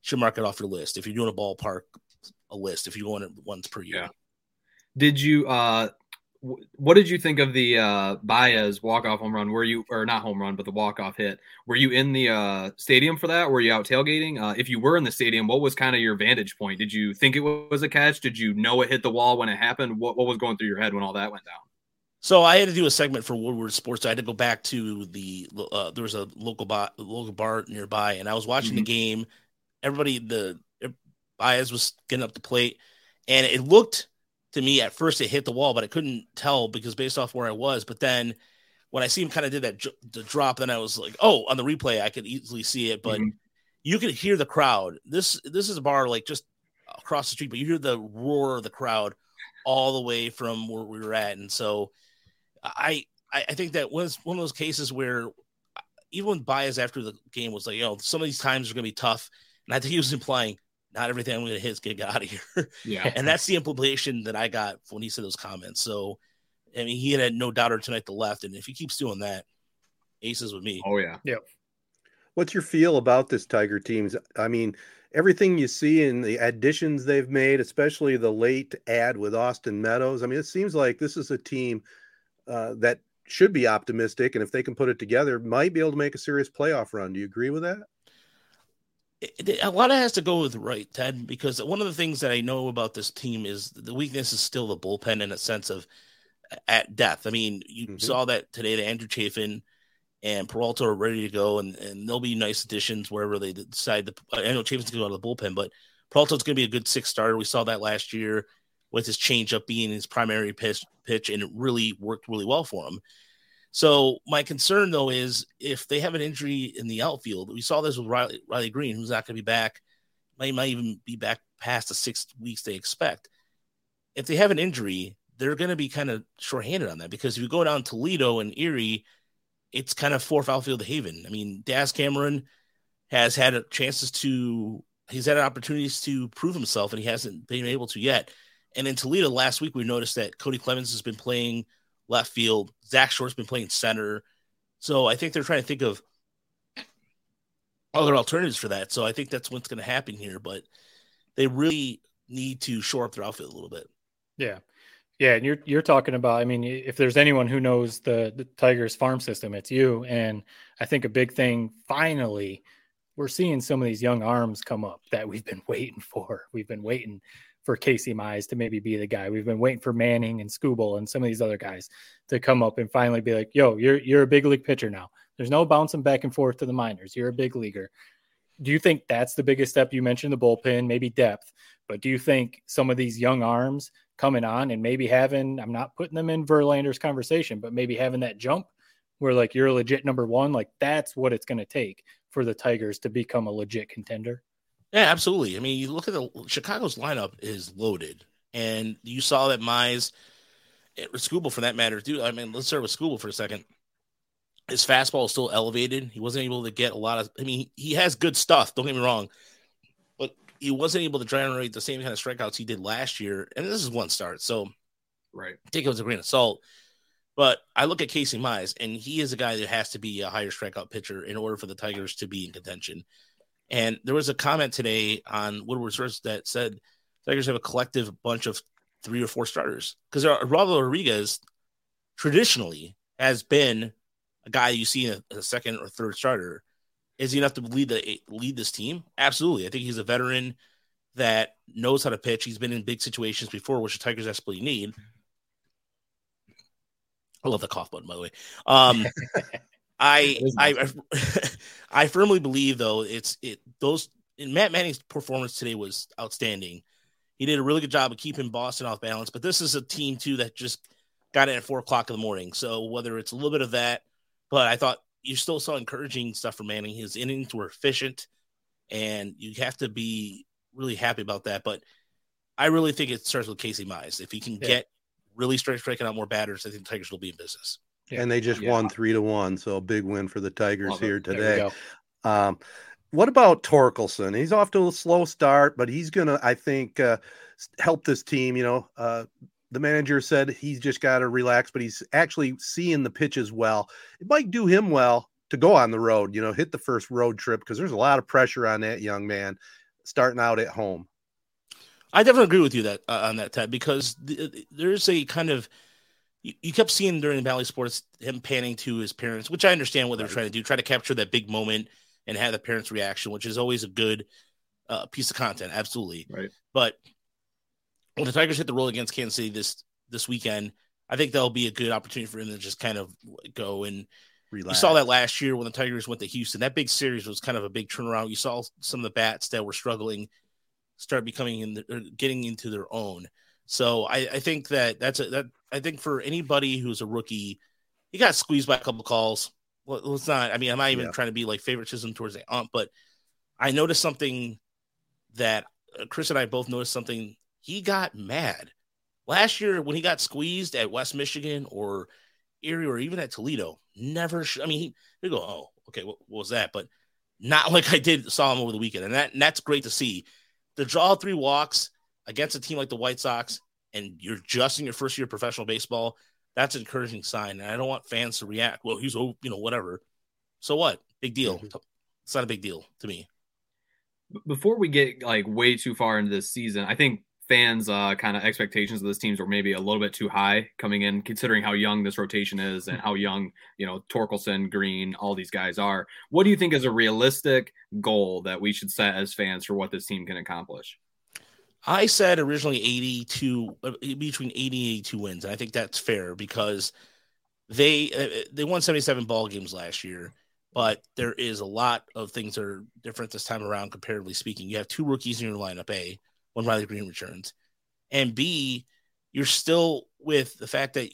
[SPEAKER 8] should mark it off your list. If you're doing a ballpark, a list. If you're going it once per year,
[SPEAKER 4] Yeah. Did you uh what did you think of the uh Baez walk-off home run? Were you or not home run, but the walk-off hit? Were you in the uh stadium for that? Were you out tailgating? Uh if you were in the stadium, what was kind of your vantage point? Did you think it was a catch? Did you know it hit the wall when it happened? What what was going through your head when all that went down?
[SPEAKER 8] So I had to do a segment for Woodward Sports. I had to go back to the uh, there was a local bar, local bar nearby, and I was watching mm-hmm. the game. Everybody, the Baez was getting up the plate, and it looked to me at first it hit the wall, but I couldn't tell because based off where I was. But then when I see him kind of did that the drop, then I was like, oh, on the replay I could easily see it, but mm-hmm. you could hear the crowd. This this is a bar like just across the street, but you hear the roar of the crowd all the way from where we were at, and so I I think that was one of those cases where even when Baez after the game was like, you know, some of these times are going to be tough, and I think he was implying not everything I'm going to hit is going to get out of here. Yeah, and that's the implication that I got when he said those comments. So, I mean, he had no doubter tonight the left, and if he keeps doing that, aces with me.
[SPEAKER 4] Oh yeah,
[SPEAKER 5] yeah.
[SPEAKER 2] What's your feel about this Tiger teams? I mean, everything you see in the additions they've made, especially the late ad with Austin Meadows. I mean, it seems like this is a team uh, that should be optimistic, and if they can put it together, might be able to make a serious playoff run. Do you agree with that?
[SPEAKER 8] It, a lot of has to go with right, Ted, because one of the things that I know about this team is the weakness is still the bullpen in a sense of at depth. I mean, you mm-hmm. saw that today that Andrew Chafin and Peralta are ready to go, and, and they'll be nice additions wherever they decide. To, I know Chafin's going to go out of the bullpen, but Peralta's going to be a good six starter. We saw that last year with his changeup being his primary pitch, pitch, and it really worked really well for him. So my concern though is if they have an injury in the outfield, we saw this with Riley, Riley Greene, who's not going to be back, might might even be back past the six weeks they expect. If they have an injury, they're going to be kind of shorthanded on that because if you go down Toledo and Erie, it's kind of fourth outfield haven. I mean, Daz Cameron has had chances to, he's had opportunities to prove himself, and he hasn't been able to yet. And in Toledo last week, we noticed that Cody Clemens has been playing left field. Zach Short's been playing center. So I think they're trying to think of other alternatives for that. So I think that's what's going to happen here. But they really need to shore up their outfit a little bit.
[SPEAKER 5] Yeah. Yeah, and you're you're talking about. I mean, if there's anyone who knows the, the Tigers farm system, it's you. And I think a big thing, finally, we're seeing some of these young arms come up that we've been waiting for. We've been waiting for Casey Mize to maybe be the guy. We've been waiting for Manning and Skubal and some of these other guys to come up and finally be like, "Yo, you're you're a big league pitcher now. There's no bouncing back and forth to the minors. You're a big leaguer." Do you think that's the biggest step? You mentioned the bullpen, maybe depth, but do you think some of these young arms coming on and maybe having I'm not putting them in Verlander's conversation, but maybe having that jump where like you're a legit number one, like that's what it's going to take for the Tigers to become a legit contender.
[SPEAKER 8] Yeah, absolutely. I mean, you look at the Chicago's lineup is loaded, and you saw that Mize, eh, Skubal for that matter, too. I mean, let's start with Skubal for a second. His fastball is still elevated. He wasn't able to get a lot of. I mean, he has good stuff. Don't get me wrong, but he wasn't able to generate the same kind of strikeouts he did last year. And this is one start, so
[SPEAKER 4] right,
[SPEAKER 8] take it with a grain of salt. But I look at Casey Mize, and he is a guy that has to be a higher strikeout pitcher in order for the Tigers to be in contention. And there was a comment today on Woodward Sports that said Tigers have a collective bunch of three or four starters because Robert Rodriguez traditionally has been a guy you see in a, a second or third starter. Is he enough to lead the lead this team? Absolutely. I think he's a veteran that knows how to pitch. He's been in big situations before, which the Tigers desperately need. I love the cough button, by the way. Um, I I I firmly believe though it's it those Matt Manning's performance today was outstanding. He did a really good job of keeping Boston off balance, but this is a team too that just got in at four o'clock in the morning. So whether it's a little bit of that, but I thought you still saw encouraging stuff from Manning. His innings were efficient, and you have to be really happy about that. But I really think it starts with Casey Mize. If he can yeah. get really straight striking out more batters, I think the Tigers will be in business.
[SPEAKER 2] Yeah. And they just yeah. won three to one, so a big win for the Tigers here today. Um, what about Torkelson? He's off to a slow start, but he's gonna, I think, uh, help this team. You know, uh, the manager said he's just got to relax, but he's actually seeing the pitches well. It might do him well to go on the road, you know, hit the first road trip because there's a lot of pressure on that young man starting out at home.
[SPEAKER 8] I definitely agree with you that uh, on that Ted because th- there's a kind of you, you, kept seeing during Bally Sports him panning to his parents, which I understand what they're right. trying to do, try to capture that big moment and have the parents' reaction, which is always a good uh, piece of content, absolutely.
[SPEAKER 4] Right.
[SPEAKER 8] But when the Tigers hit the roll against Kansas City this this weekend, I think that'll be a good opportunity for him to just kind of go and
[SPEAKER 2] Relax.
[SPEAKER 8] you saw that last year when the Tigers went to Houston. That big series was kind of a big turnaround. You saw some of the bats that were struggling start becoming in the, getting into their own. So I, I think that that's a, that I think for anybody who's a rookie, he got squeezed by a couple calls. Well, it's not. I mean, I'm not even
[SPEAKER 2] Yeah.
[SPEAKER 8] trying to be like favoritism towards the ump, but I noticed something that uh, Chris and I both noticed something. He got mad last year when he got squeezed at West Michigan or Erie or even at Toledo. Never. Sh- I mean, he he go, oh, okay, what, what was that? But not like I did saw him over the weekend, and that and that's great to see. To draw three walks against a team like the White Sox, and you're just in your first year of professional baseball, that's an encouraging sign. And I don't want fans to react, well, he's you know, whatever. So what? Big deal. It's not a big deal to me.
[SPEAKER 4] Before we get like way too far into this season, I think fans' uh, kind of expectations of this teams were maybe a little bit too high coming in, considering how young this rotation is and how young you know Torkelson, Greene, all these guys are. What do you think is a realistic goal that we should set as fans for what this team can accomplish?
[SPEAKER 8] I said originally 82 uh, between 80 and 82 wins. And I think that's fair because they uh, they won 77 ball games last year, but there is a lot of things that are different this time around comparatively speaking. You have two rookies in your lineup, A, when Riley Greene returns, and B, you're still with the fact that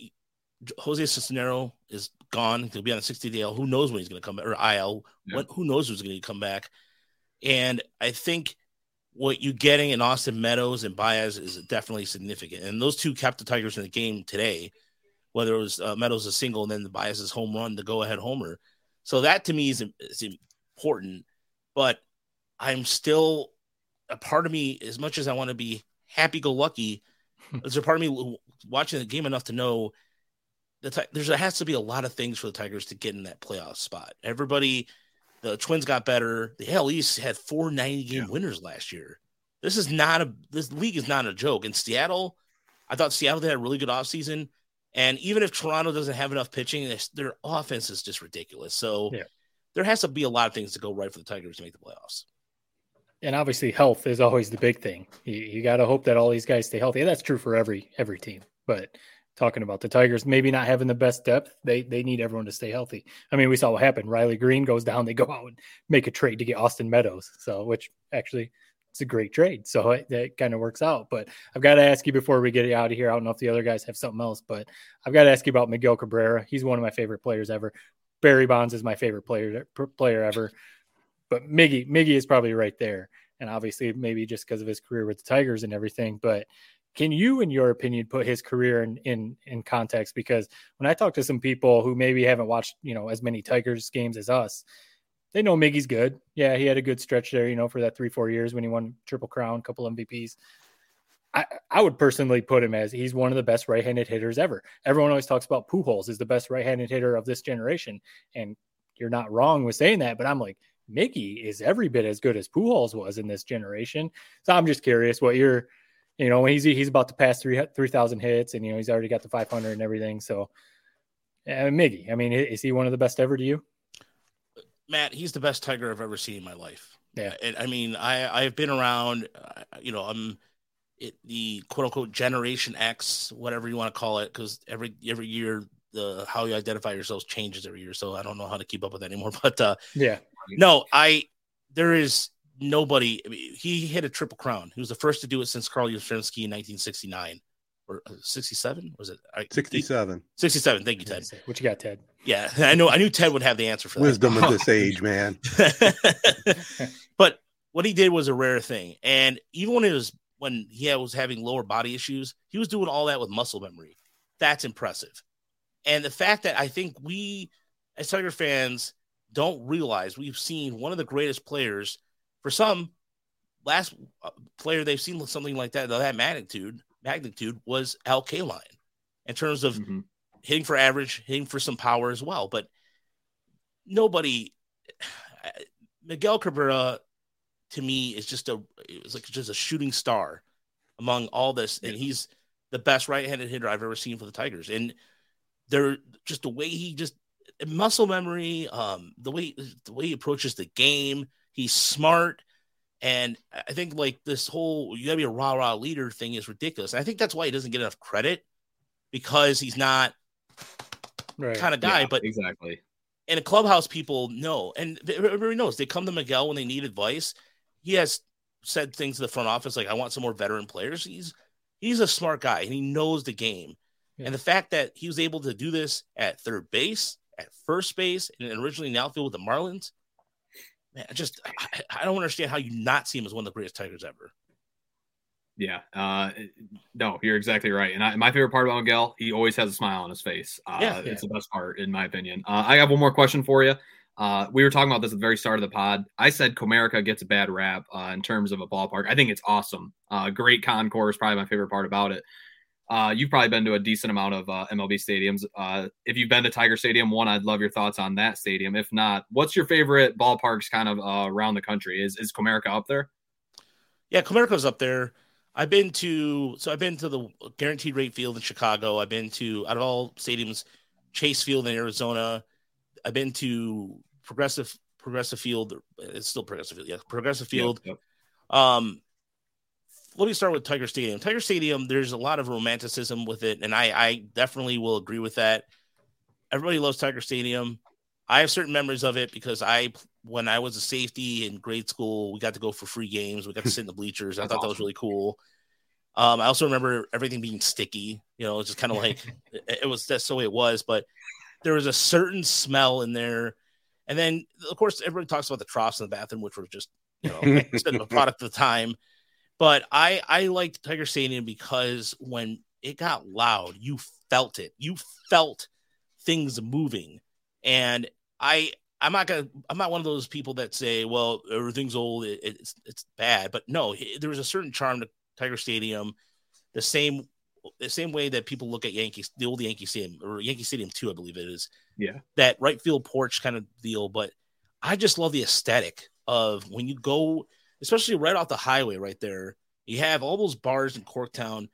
[SPEAKER 8] Jose Cisnero is gone. He'll be on a 60 day Who knows when he's going to come back or IL?
[SPEAKER 4] Yeah.
[SPEAKER 8] When, who knows who's going to come back? And I think what you're getting in Austin Meadows and Baez is definitely significant. And those two kept the Tigers in the game today, whether it was uh, Meadows a single and then the Baez's home run, the go ahead homer. So that to me is, is important. But I'm still a part of me, as much as I want to be happy go lucky, there's a part of me watching the game enough to know that there's there has to be a lot of things for the Tigers to get in that playoff spot. Everybody, the Twins got better. The AL East had four 90 game winners last year. This is not a this league is not a joke. In Seattle, I thought Seattle had a really good offseason. And even if Toronto doesn't have enough pitching, their- their offense is just ridiculous. So
[SPEAKER 5] Yeah.
[SPEAKER 8] there has to be a lot of things to go right for the Tigers to make the playoffs.
[SPEAKER 5] and obviously health is always the big thing. You, you got to hope that all these guys stay healthy. And that's true for every every team. But talking about the Tigers, maybe not having the best depth, they they need everyone to stay healthy. I mean, we saw what happened. Riley Greene goes down, they go out and make a trade to get Austin Meadows. So, which actually it's a great trade. So it, that kind of works out. But I've got to ask you before we get out of here. I don't know if the other guys have something else, but I've got to ask you about Miguel Cabrera. He's one of my favorite players ever. Barry Bonds is my favorite player player ever. But Miggy, Miggy is probably right there. And obviously, maybe just because of his career with the Tigers and everything. But can you, in your opinion, put his career in, in in context? Because when I talk to some people who maybe haven't watched, you know, as many Tigers games as us, they know Miggy's good. Yeah, he had a good stretch there, you know, for that three, four years when he won Triple Crown, couple MVPs. I, I would personally put him as he's one of the best right-handed hitters ever. Everyone always talks about Pujols is the best right-handed hitter of this generation, and you're not wrong with saying that. But I'm like, Miggy is every bit as good as Pujols was in this generation. So I'm just curious what you're, you know, he's he's about to pass three three thousand hits, and you know he's already got the 500 and everything. So, and Miggy, I mean, is he one of the best ever to you?
[SPEAKER 8] Matt, he's the best Tiger I've ever seen in my life.
[SPEAKER 5] Yeah.
[SPEAKER 8] And I mean, I I've been around. Uh, you know, I'm it, the quote unquote Generation X, whatever you want to call it, because every every year the how you identify yourselves changes every year. So I don't know how to keep up with that anymore. But uh,
[SPEAKER 5] Yeah,
[SPEAKER 8] no, I there is nobody. I mean, he hit a triple crown. He was the first to do it since Carl Yastrzemski in 1969 or uh, 67. Was it I,
[SPEAKER 2] 67.
[SPEAKER 8] 67? Thank you, Ted.
[SPEAKER 5] what you got, Ted?
[SPEAKER 8] Yeah, I know. I knew Ted would have the answer for that.
[SPEAKER 2] Wisdom at this age, man.
[SPEAKER 8] but what he did was a rare thing, and even when it was when he was having lower body issues, he was doing all that with muscle memory. That's impressive, and the fact that I think we as Tiger fans don't realize we've seen one of the greatest players for some last uh, player they've seen something like that of that magnitude magnitude was Al Kaline in terms of
[SPEAKER 4] Mhm.
[SPEAKER 8] hitting for average, hitting for some power as well. But nobody, Miguel Cabrera, to me is just a it's like just a shooting star among all this, and he's the best right-handed hitter I've ever seen for the Tigers. And they're just the way he just muscle memory, um, the way the way he approaches the game, he's smart. And I think like this whole you gotta be a rah rah leader thing is ridiculous. And I think that's why he doesn't get enough credit because he's not
[SPEAKER 5] Right.
[SPEAKER 8] kind of guy.
[SPEAKER 4] Yeah,
[SPEAKER 8] but
[SPEAKER 4] exactly.
[SPEAKER 8] and a clubhouse people know, and everybody knows they come to Miguel when they need advice. He has said things to the front office like, "I want some more veteran players." He's he's a smart guy and he knows the game.
[SPEAKER 5] Yeah.
[SPEAKER 8] And the fact that he was able to do this at third base, at first base, and originally in outfield with the Marlins, man, I just I, I don't understand how you not see him as one of the greatest Tigers ever.
[SPEAKER 4] Yeah. Uh, no, you're exactly right. And I, my favorite part about Miguel, he always has a smile on his face. Uh,
[SPEAKER 8] Yeah.
[SPEAKER 4] it's the best part, in my opinion. Uh, I have one more question for you. Uh, we were talking about this at the very start of the pod. I said Comerica gets a bad rap uh, in terms of a ballpark. I think it's awesome. Uh, great concourse, probably my favorite part about it. Uh, you've probably been to a decent amount of uh, MLB stadiums. Uh, if you've been to Tiger Stadium, one, I'd love your thoughts on that stadium. If not, what's your favorite ballparks kind of uh, around the country? Is is Comerica up there?
[SPEAKER 8] Yeah, Comerica's up there. I've been to so I've been to the Guaranteed Rate Field in Chicago. I've been to out of all stadiums, Chase Field in Arizona. I've been to Progressive Progressive Field. It's still Progressive Field. Yeah, Progressive Field.
[SPEAKER 4] Yep,
[SPEAKER 8] Um, let me start with Tiger Stadium. Tiger Stadium, there's a lot of romanticism with it, and I, I definitely will agree with that. Everybody loves Tiger Stadium. I have certain memories of it because I, when I was a safety in grade school, we got to go for free games. We got to sit in the bleachers. I thought that was really cool. Um, I also remember everything being sticky. You know, it's just kind of like it, it was that's the way it was. But there was a certain smell in there, and then of course everybody talks about the troughs in the bathroom, which were just you know a product of the time. But I I liked Tiger Stadium because when it got loud, you felt it. You felt things moving, and I I'm not gonna I'm not one of those people that say, well, everything's old, it, it's it's bad. But no, there was a certain charm to Tiger Stadium, the same the same way that people look at Yankees, the old Yankee Stadium or Yankee Stadium two, I believe it is
[SPEAKER 4] Yeah.
[SPEAKER 8] that right field porch kind of deal. But I just love the aesthetic of when you go, especially right off the highway right there. You have all those bars in Corktown,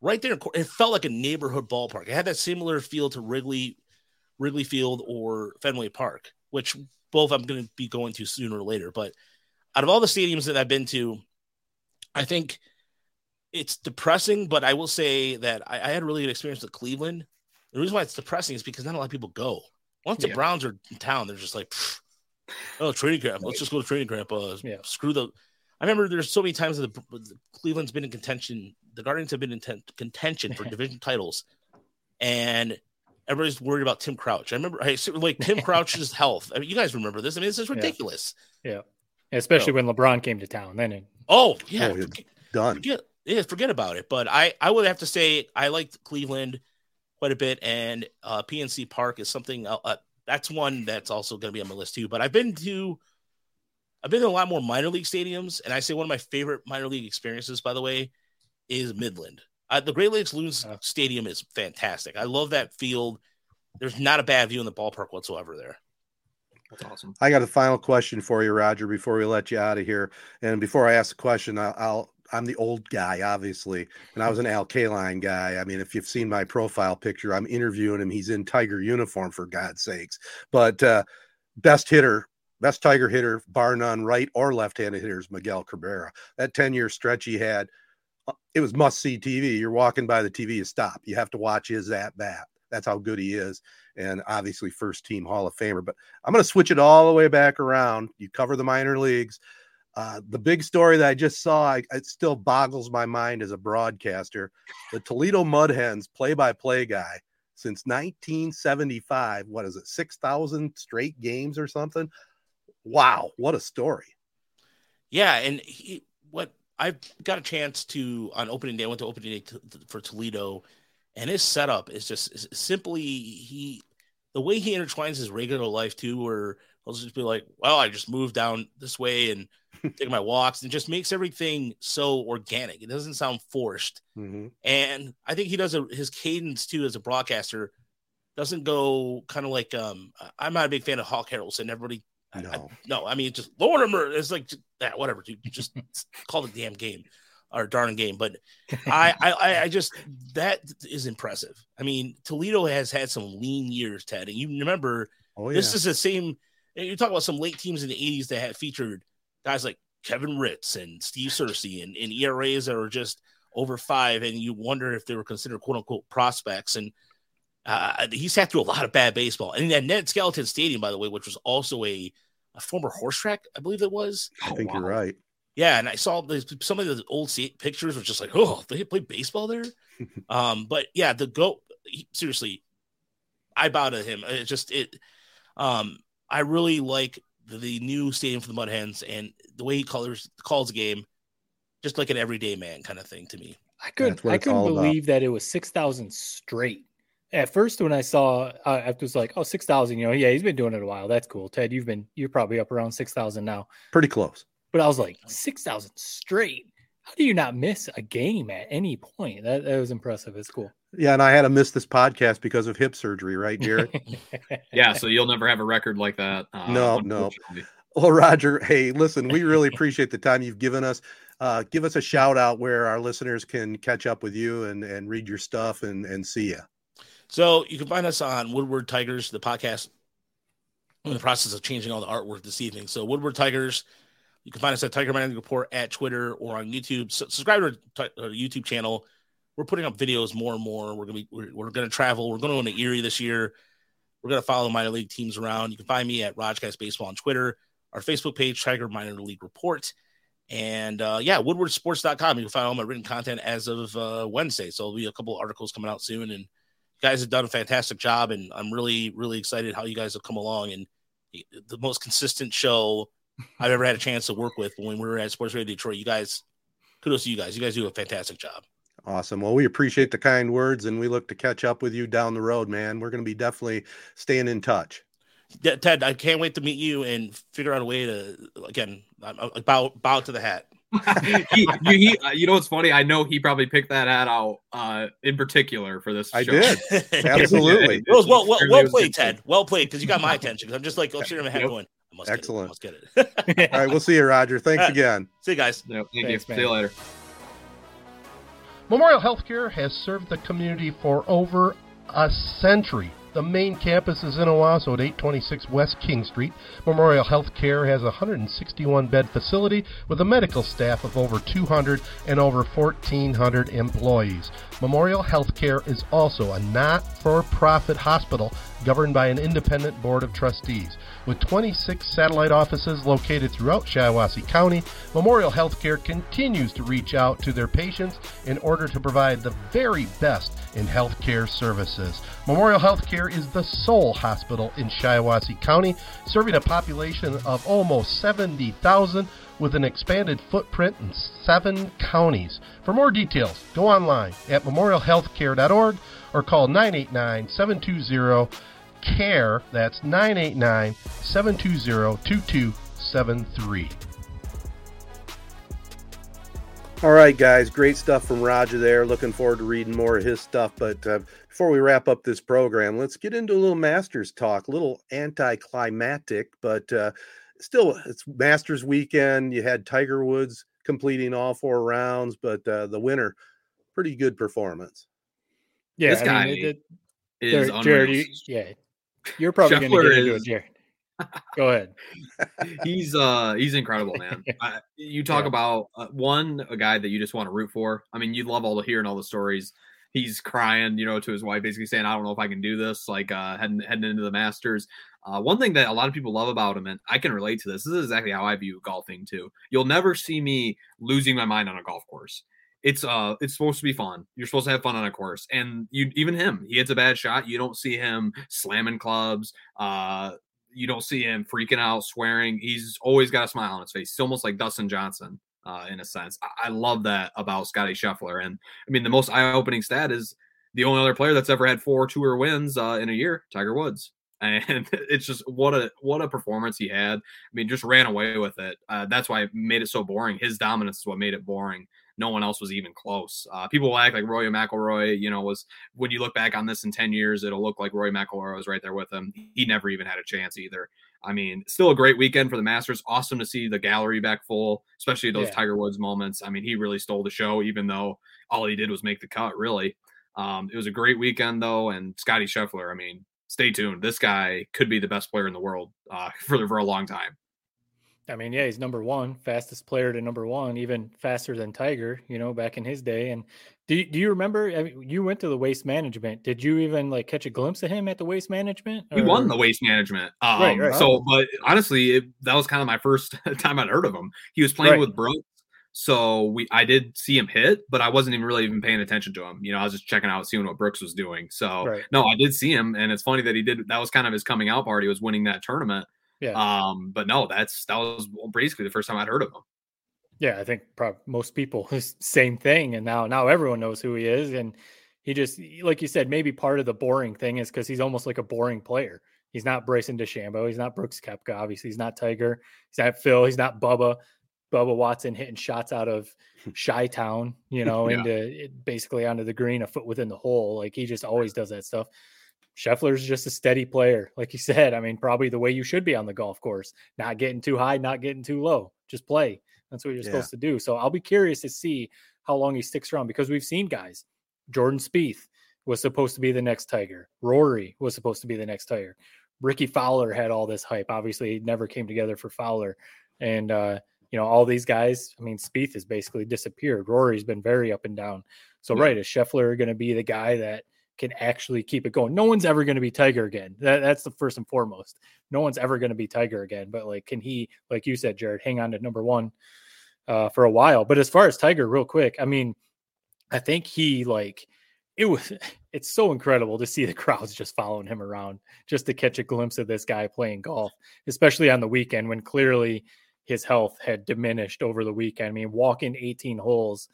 [SPEAKER 8] right there. It felt like a neighborhood ballpark. It had that similar feel to Wrigley, Wrigley Field or Fenway Park, which both I'm going to be going to sooner or later. But out of all the stadiums that I've been to, I think it's depressing. But I will say that I, I had a really good experience with Cleveland. The reason why it's depressing is because not a lot of people go. Once the
[SPEAKER 4] Yeah.
[SPEAKER 8] Browns are in town, they're just like, "Pfft, oh, training camp. Let's just go to training camp. Uh,
[SPEAKER 5] Yeah.
[SPEAKER 8] Screw the. I remember there's so many times that the, the Cleveland's been in contention. The Guardians have been in ten, contention for division titles, and everybody's worried about Tim Couch. I remember, hey, so, like Tim Couch's health. I mean, you guys remember this? I mean, this is ridiculous.
[SPEAKER 5] Yeah. Especially when LeBron came to town. Then it,
[SPEAKER 8] Oh yeah,
[SPEAKER 2] Oh,
[SPEAKER 8] forget,
[SPEAKER 2] Done.
[SPEAKER 8] forget, yeah, forget about it. But I, I would have to say I liked Cleveland quite a bit, and uh, PNC Park is something. Uh, uh, that's one that's also going to be on my list too. But I've been to, I've been in a lot more minor league stadiums, and I say one of my favorite minor league experiences, by the way, is Midland. Uh, the Great Lakes Loons
[SPEAKER 5] Yeah.
[SPEAKER 8] Stadium is fantastic. I love that field. There's not a bad view in the ballpark whatsoever there.
[SPEAKER 4] That's awesome.
[SPEAKER 2] I got a final question for you, Roger, before we let you out of here. And before I ask the question, I'll, I'll I'm the old guy, obviously, and I was an Al Kaline guy. I mean, if you've seen my profile picture, I'm interviewing him. He's in Tiger uniform, for God's sakes. But uh, best hitter, best Tiger hitter, bar none, right or left-handed hitters, Miguel Cabrera. That 10-year stretch he had, uh, it was must-see TV. You're walking by the TV, you stop. You have to watch his at bat. That's how good he is, and obviously first team Hall of Famer. But I'm going to switch it all the way back around. You cover the minor leagues. Uh, the big story that I just saw, I, it still boggles my mind as a broadcaster. The Toledo Mud Hens play by play guy since 1975. What is it, 6,000 straight games or something? Wow, what a story.
[SPEAKER 8] Yeah, and he, what I've got a chance to on opening day. I went to opening day to, for Toledo, and his setup is just is simply he the way he intertwines his regular life too, where I'll just be like, "Well, I just moved down this way and take my walks," and just makes everything so organic. It doesn't sound forced,
[SPEAKER 2] Mhm.
[SPEAKER 8] and I think he does a, his cadence too as a broadcaster doesn't go kind of like um I'm not a big fan of Hawk Harrelson. Everybody I- I-
[SPEAKER 2] No.
[SPEAKER 8] no, I mean just Lorimer. It's like that, whatever. Dude, just call the damn game or darn game. But I, I, I- just that is impressive. I mean, Toledo has had some lean years, Ted, and you remember
[SPEAKER 2] Oh, yeah.
[SPEAKER 8] this is the same. You talk about some late teams in the '80s that had featured guys like Kevin Ritz and Steve Searcy and, and ERAs that are just over five, and you wonder if they were considered quote unquote prospects. And uh, he sat through a lot of bad baseball. And that Ned Skeldon Stadium, by the way, which was also a, a former horse track, I believe it was.
[SPEAKER 2] I think oh, wow. you're right.
[SPEAKER 8] Yeah, and I saw the, some of the old pictures was just like, oh, they play baseball there. um, but yeah, the goat. Seriously, I bow to him. It just it. Um, I really like the, the new stadium for the Mud Hens and the way he colors calls the game, just like an everyday man kind of thing to me.
[SPEAKER 5] I couldn't I couldn't believe about. that it was six thousand straight. At first, when I saw, uh, I was like, "Oh, 6,000, You know, yeah, he's been doing it a while. That's cool. Ted, you've been, you're probably up around six thousand now.
[SPEAKER 2] Pretty close.
[SPEAKER 5] But I was like, six thousand straight. How do you not miss a game at any point? That, that was impressive. It's cool.
[SPEAKER 2] Yeah, and I had to miss this podcast because of hip surgery, right, Jared?
[SPEAKER 4] yeah, so you'll never have a record like that.
[SPEAKER 2] Uh, no, no. Well, Roger, hey, listen, we really appreciate the time you've given us. Uh, give us a shout out where our listeners can catch up with you and, and read your stuff and, and see you.
[SPEAKER 8] So you can find us on Woodward Tigers, the podcast. I'm in the process of changing all the artwork this evening. So Woodward Tigers, you can find us at Tiger Mining Report at Twitter or on YouTube. So subscribe to our, YouTube channel. We're putting up videos more and more. We're gonna be we're, we're gonna travel. We're going to Erie this year. We're gonna follow minor league teams around. You can find me at Rajcast Baseball on Twitter our Facebook page, Tiger Minor League Report. And uh, yeah, woodwardsports.com. You can find all my written content as of uh, Wednesday. So there'll be a couple articles coming out soon. And guys have done a fantastic job. And I'm really, really excited how you guys have come along. And the most consistent show I've ever had a chance to work with when we were at Sports Radio Detroit. You guys, kudos to you guys. You guys do a fantastic job.
[SPEAKER 2] Awesome. Well, we appreciate the kind words and we look to catch up with you down the road, man. We're going to be definitely staying in touch.
[SPEAKER 8] Ted, I can't wait to meet you and figure out a way to again bow bow to the hat.
[SPEAKER 4] he, he, uh, you know what's funny? I know he probably picked that hat out uh, in particular for this.
[SPEAKER 2] I show. did absolutely.
[SPEAKER 8] it was well, well, well played, Ted. Well played because you got my attention. Because I'm just like oh, sitting in my head yep. going, I must
[SPEAKER 2] excellent.
[SPEAKER 8] Get it. I must
[SPEAKER 2] get it. All right, we'll see you, Roger. Thanks right. again.
[SPEAKER 8] See you guys.
[SPEAKER 4] Yep, thank Thanks, you. Man. See you later.
[SPEAKER 9] Memorial Healthcare has served the community for over a century. The main campus is in Owosso at 826 West King Street. Memorial Healthcare has a 161 bed facility with a medical staff of over 200 and over 1,400 employees. Memorial Healthcare is also a not for profit hospital governed by an independent board of trustees. With 26 satellite offices located throughout Shiawassee County, Memorial Healthcare continues to reach out to their patients in order to provide the very best in healthcare services. Memorial Healthcare is the sole hospital in Shiawassee County, serving a population of almost 70,000 with an expanded footprint in seven counties. For more details, go online at memorialhealthcare.org or call 989 720 CARE. That's 989 720 2273.
[SPEAKER 2] All right, guys, great stuff from Roger there. Looking forward to reading more of his stuff. But uh, before we wrap up this program, let's get into a little Masters talk, a little anticlimactic, but uh, still, it's Masters weekend. You had Tiger Woods completing all four rounds, but uh, the winner, pretty good performance.
[SPEAKER 4] Yeah, this guy mean, it, it, is
[SPEAKER 5] Jared. You, yeah, you're probably going to get into it, Jared. Go ahead.
[SPEAKER 4] he's uh he's incredible, man. I, you talk yeah. about uh, one a guy that you just want to root for. I mean, you love all the hearing all the stories. He's crying, you know, to his wife, basically saying, "I don't know if I can do this." Like uh, heading heading into the Masters. Uh, one thing that a lot of people love about him, and I can relate to this. This is exactly how I view golfing too. You'll never see me losing my mind on a golf course it's uh it's supposed to be fun. You're supposed to have fun on a course. And you even him, he hits a bad shot. You don't see him slamming clubs. Uh you don't see him freaking out, swearing. He's always got a smile on his face. It's almost like Dustin Johnson, uh, in a sense. I, I love that about Scottie Scheffler. And I mean, the most eye-opening stat is the only other player that's ever had four tour wins uh, in a year, Tiger Woods. And it's just what a what a performance he had. I mean, just ran away with it. Uh, that's why it made it so boring. His dominance is what made it boring no one else was even close. Uh, people will act like Rory McIlroy, you know, was when you look back on this in 10 years, it'll look like Rory McIlroy was right there with him. He never even had a chance either. I mean, still a great weekend for the Masters. Awesome to see the gallery back full, especially those yeah. Tiger Woods moments. I mean, he really stole the show, even though all he did was make the cut, really. Um, it was a great weekend, though. And Scottie Scheffler, I mean, stay tuned. This guy could be the best player in the world uh, for, for a long time.
[SPEAKER 5] I mean, yeah, he's number one, fastest player to number one, even faster than Tiger, you know, back in his day. And do you, do you remember I mean, you went to the waste management? Did you even like catch a glimpse of him at the waste management?
[SPEAKER 4] He won the waste management. Um, right, right. So, but honestly, it, that was kind of my first time I'd heard of him. He was playing right. with Brooks. So we, I did see him hit, but I wasn't even really even paying attention to him. You know, I was just checking out, seeing what Brooks was doing. So no, I did see him, and it's funny that he did. That was kind of his coming out party. He was winning that tournament. Yeah. Um, but no, that's that was basically the first time I'd heard of him.
[SPEAKER 5] Yeah, I think probably most people same thing, and now now everyone knows who he is, and he just like you said, maybe part of the boring thing is because he's almost like a boring player. He's not Bryson DeChambeau. He's not Brooks Koepka. Obviously, he's not Tiger. He's not Phil. He's not Bubba. Bubba Watson hitting shots out of Shy Town, you know, yeah. into basically onto the green, a foot within the hole. Like he just always does that stuff. Scheffler's just a steady player, like you said. I mean, probably the way you should be on the golf course, not getting too high, not getting too low, just play. That's what you're yeah. supposed to do. So I'll be curious to see how long he sticks around because we've seen guys. Jordan Spieth was supposed to be the next Tiger. Rory was supposed to be the next Tiger. Rickie Fowler had all this hype. Obviously, it never came together for Fowler. And uh, you know, all these guys, I mean, Spieth has basically disappeared. Rory's been very up and down. So, yeah. right, is Scheffler going to be the guy that – can actually keep it going. No one's ever going to be Tiger again. That, that's the first and foremost. No one's ever going to be Tiger again. But like, can he, like you said, Jared, hang on to number one uh, for a while? But as far as Tiger, real quick, I mean, I think he like it was. It's so incredible to see the crowds just following him around, just to catch a glimpse of this guy playing golf, especially on the weekend when clearly his health had diminished over the weekend. I mean, walking 18 holes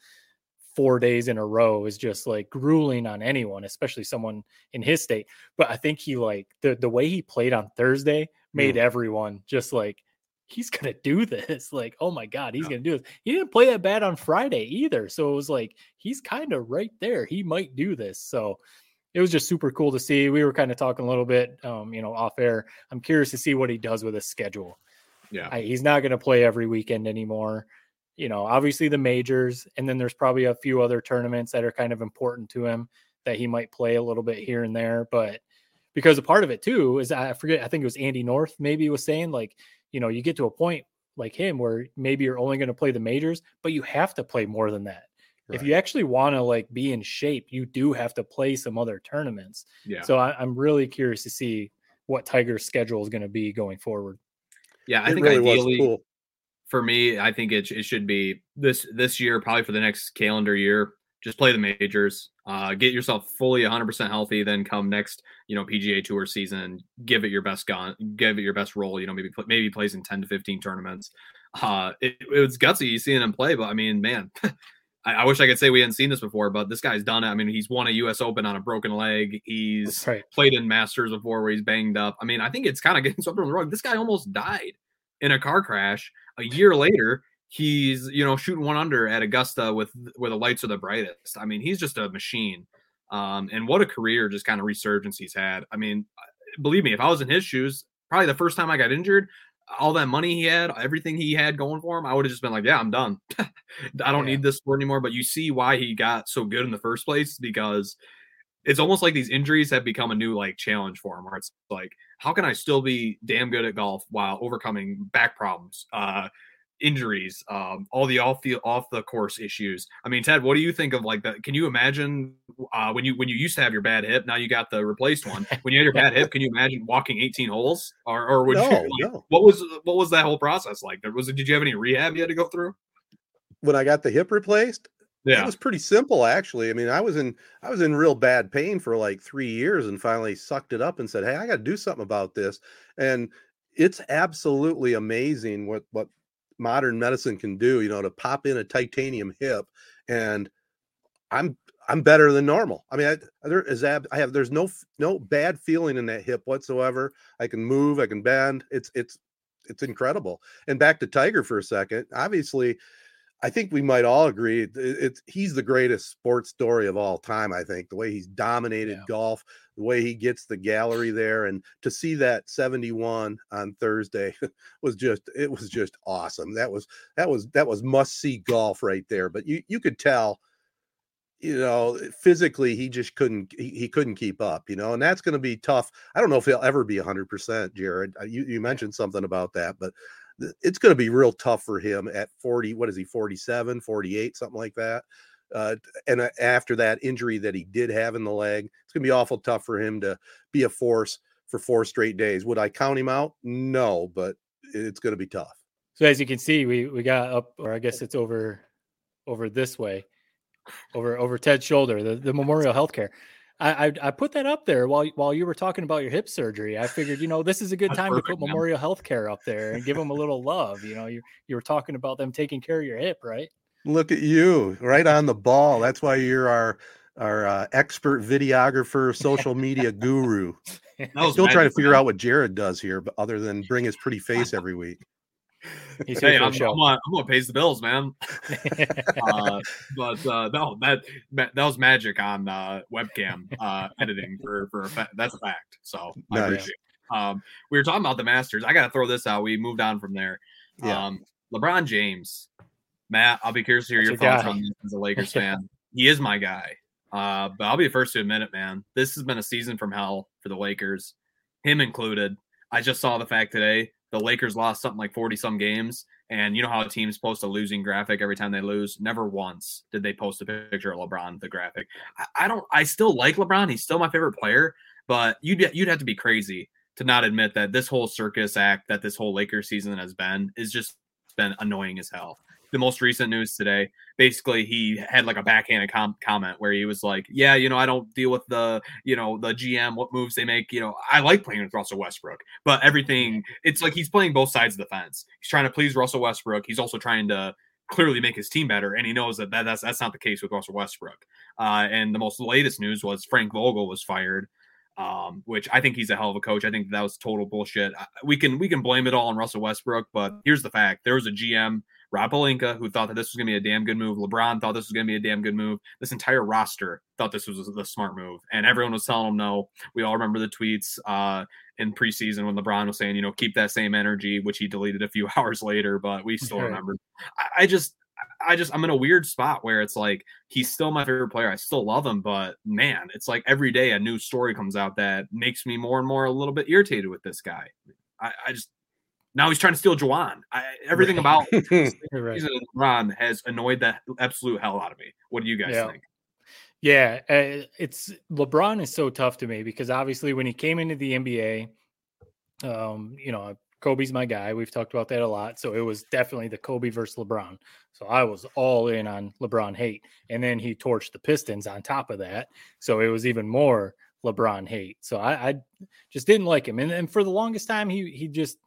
[SPEAKER 5] four days in a row is just like grueling on anyone, especially someone in his state. But I think he like the the way he played on Thursday made mm. everyone just like he's gonna do this. Like, oh my god, he's yeah. gonna do this. He didn't play that bad on Friday either, so it was like he's kind of right there. He might do this. So it was just super cool to see. We were kind of talking a little bit, um, you know, off air. I'm curious to see what he does with his schedule.
[SPEAKER 4] Yeah,
[SPEAKER 5] I, he's not to play every weekend anymore you know, obviously the majors, and then there's probably a few other tournaments that are kind of important to him that he might play a little bit here and there. But because a part of it too is I forget, I think it was Andy North maybe was saying like, you know, you get to a point like him where maybe you're only going to play the majors, but you have to play more than that. Right. If you actually want to like be in shape, you do have to play some other tournaments.
[SPEAKER 4] Yeah.
[SPEAKER 5] So I, am really curious to see what Tiger's schedule is going to be going forward.
[SPEAKER 4] Yeah, I it think really ideally, cool for me, I think it, it should be this this year, probably for the next calendar year. Just play the majors, uh, get yourself fully 100% healthy. Then come next, you know, PGA Tour season, give it your best gun, give it your best role. You know, maybe maybe plays in 10 to 15 tournaments. Uh, it, it was gutsy seeing him play, but I mean, man, I, I, wish I could say we hadn't seen this before, but this guy's done it. I mean, he's won a U.S. Open on a broken leg. He's right. played in Masters before where he's banged up. I mean, I think it's kind of getting swept on the rug. This guy almost died in a car crash a year later, he's you know shooting one under at Augusta with where the lights are the brightest. I mean, he's just a machine. Um, and what a career, just kind of resurgence he's had. I mean, believe me, if I was in his shoes, probably the first time I got injured, all that money he had, everything he had going for him, I would have just been like, yeah, I'm done. I don't yeah. need this sport anymore. But you see why he got so good in the first place because it's almost like these injuries have become a new like challenge for him where it's like how can i still be damn good at golf while overcoming back problems uh injuries um all the off the off the course issues? I mean ted what do you think of like that can you imagine uh when you when you used to have your bad hip now you got the replaced one. When you had your bad hip can you imagine walking 18 holes? Or or would no, you like, no. what was what was that whole process like? Was it did you have any rehab you had to go through?
[SPEAKER 2] When i got the hip replaced
[SPEAKER 4] yeah.
[SPEAKER 2] It was pretty simple actually. I mean, I was in I was in real bad pain for like 3 years and finally sucked it up and said, "Hey, I got to do something about this." And it's absolutely amazing what what modern medicine can do, you know, to pop in a titanium hip and I'm I'm better than normal. I mean, I, there is ab, I have there's no no bad feeling in that hip whatsoever. I can move, I can bend. It's it's it's incredible. And back to Tiger for a second. Obviously, I think we might all agree it's he's the greatest sports story of all time. I think the way he's dominated yeah. golf, the way he gets the gallery there, and to see that 71 on Thursday was just it was just awesome. That was that was that was must see golf right there. But you you could tell you know physically he just couldn't he, he couldn't keep up you know and that's going to be tough i don't know if he'll ever be 100% jared uh, you, you mentioned something about that but it's going to be real tough for him at 40. What is he, 47, 48, something like that. Uh, and uh, after that injury that he did have in the leg, it's going to be awful tough for him to be a force for four straight days. Would I count him out? No, but it's going to be tough.
[SPEAKER 5] So as you can see, we we got up, or I guess it's over over this way, over over Ted's shoulder, the, the Memorial Healthcare. I, I, I put that up there while while you were talking about your hip surgery. I figured, you know, this is a good time perfect, to put man. Memorial Healthcare up there and give them a little love. You know, you you were talking about them taking care of your hip, right?
[SPEAKER 2] Look at you, right on the ball. That's why you're our our uh, expert videographer, social media guru. I still trying to figure out what Jared does here, but other than bring his pretty face every week.
[SPEAKER 4] He's hey, I'm, I'm, on, I'm gonna pays the bills, man. uh, but uh, no, that that was magic on uh, webcam uh, editing for for a fa- that's a fact. So nice. Um, we were talking about the Masters. I got to throw this out. We moved on from there. Yeah. Um, LeBron James, Matt. I'll be curious to hear your thoughts guy. on this as a Lakers fan. he is my guy. Uh, but I'll be the first to admit it, man. This has been a season from hell for the Lakers, him included. I just saw the fact today the Lakers lost something like 40 some games. And you know how team's post a losing graphic every time they lose? Never once did they post a picture of LeBron, the graphic. I, I don't, I still like LeBron. He's still my favorite player, but you'd, you'd have to be crazy to not admit that this whole circus act that this whole Lakers season has been is just been annoying as hell the most recent news today. Basically, he had like a backhanded com- comment where he was like, "Yeah, you know, I don't deal with the, you know, the GM, what moves they make. You know, I like playing with Russell Westbrook, but everything, it's like he's playing both sides of the fence. He's trying to please Russell Westbrook. He's also trying to clearly make his team better, and he knows that, that that's that's not the case with Russell Westbrook. Uh, and the most latest news was Frank Vogel was fired um, which I think he's a hell of a coach. I think that was total bullshit. We can we can blame it all on Russell Westbrook, but here's the fact: there was a GM Rob Pelinka, who thought that this was going to be a damn good move. LeBron thought this was going to be a damn good move. This entire roster thought this was the smart move, and everyone was telling them no. We all remember the tweets uh, in preseason when LeBron was saying, you know, keep that same energy, which he deleted a few hours later, but we still okay. remember. I, I just, I just, I'm in a weird spot where it's like he's still my favorite player. I still love him, but man, it's like every day a new story comes out that makes me more and more a little bit irritated with this guy. I, I just now he's trying to steal Juwan. I, everything about right. Ron has annoyed the absolute hell out of me. What do you guys
[SPEAKER 5] yeah.
[SPEAKER 4] think?
[SPEAKER 5] Yeah, uh, it's LeBron is so tough to me because obviously when he came into the NBA, um, you know, Kobe's my guy. We've talked about that a lot. So it was definitely the Kobe versus LeBron. So I was all in on LeBron hate. And then he torched the Pistons on top of that. So it was even more LeBron hate. So I, I just didn't like him. And, and for the longest time, he he just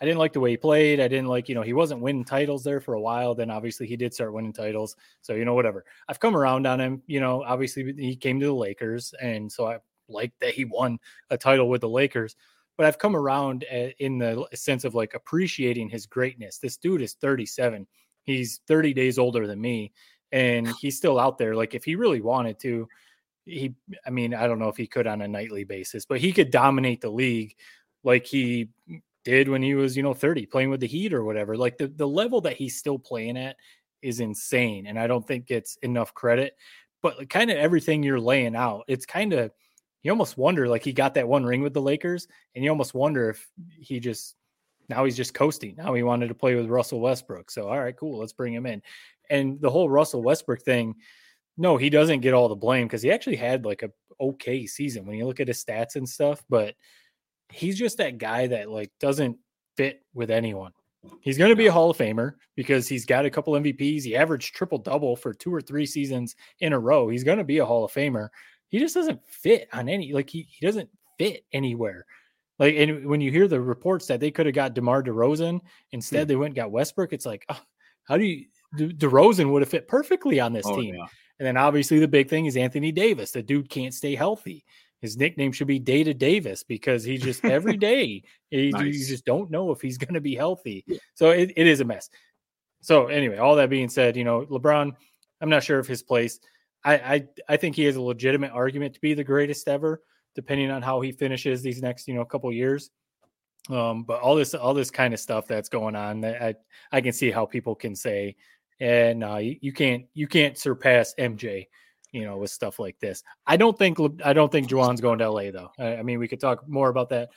[SPEAKER 5] I didn't like the way he played. I didn't like, you know, he wasn't winning titles there for a while. Then obviously he did start winning titles. So, you know, whatever. I've come around on him. You know, obviously he came to the Lakers. And so I like that he won a title with the Lakers. But I've come around eh, in the sense of like appreciating his greatness. This dude is 37. He's 30 days older than me. And he's still out there. Like if he really wanted to, he, I mean, I don't know if he could on a nightly basis, but he could dominate the league like he did when he was, you know, 30 playing with the Heat or whatever. Like the, the level that he's still playing at is insane. And I don't think gets enough credit. But kind of everything you're laying out, it's kind of, you almost wonder like he got that one ring with the Lakers, and you almost wonder if he just, now he's just coasting. Now he wanted to play with Russell Westbrook. So, all right, cool, let's bring him in. And the whole Russell Westbrook thing, no, he doesn't get all the blame because he actually had like a okay season when you look at his stats and stuff. But he's just that guy that like doesn't fit with anyone. He's going to be a Hall of Famer because he's got a couple MVPs. He averaged triple double for two or three seasons in a row. He's going to be a Hall of Famer. He just doesn't fit on any like he, he doesn't fit anywhere. Like and when you hear the reports that they could have got DeMar DeRozan instead, hmm. they went and got Westbrook. It's like, oh, how do you De- DeRozan would have fit perfectly on this oh, team. Yeah. And then obviously the big thing is Anthony Davis. The dude can't stay healthy his nickname should be Data Davis because he just every day he, nice. you just don't know if he's going to be healthy. Yeah. So it, it is a mess. So anyway, all that being said, you know LeBron, I'm not sure of his place. I, I I think he has a legitimate argument to be the greatest ever, depending on how he finishes these next you know couple years. Um, but all this all this kind of stuff that's going on, I I can see how people can say, and uh, you, you can't you can't surpass MJ you know, with stuff like this. I don't think I don't think Juwan's going to LA though. I, I, mean, we could talk more about that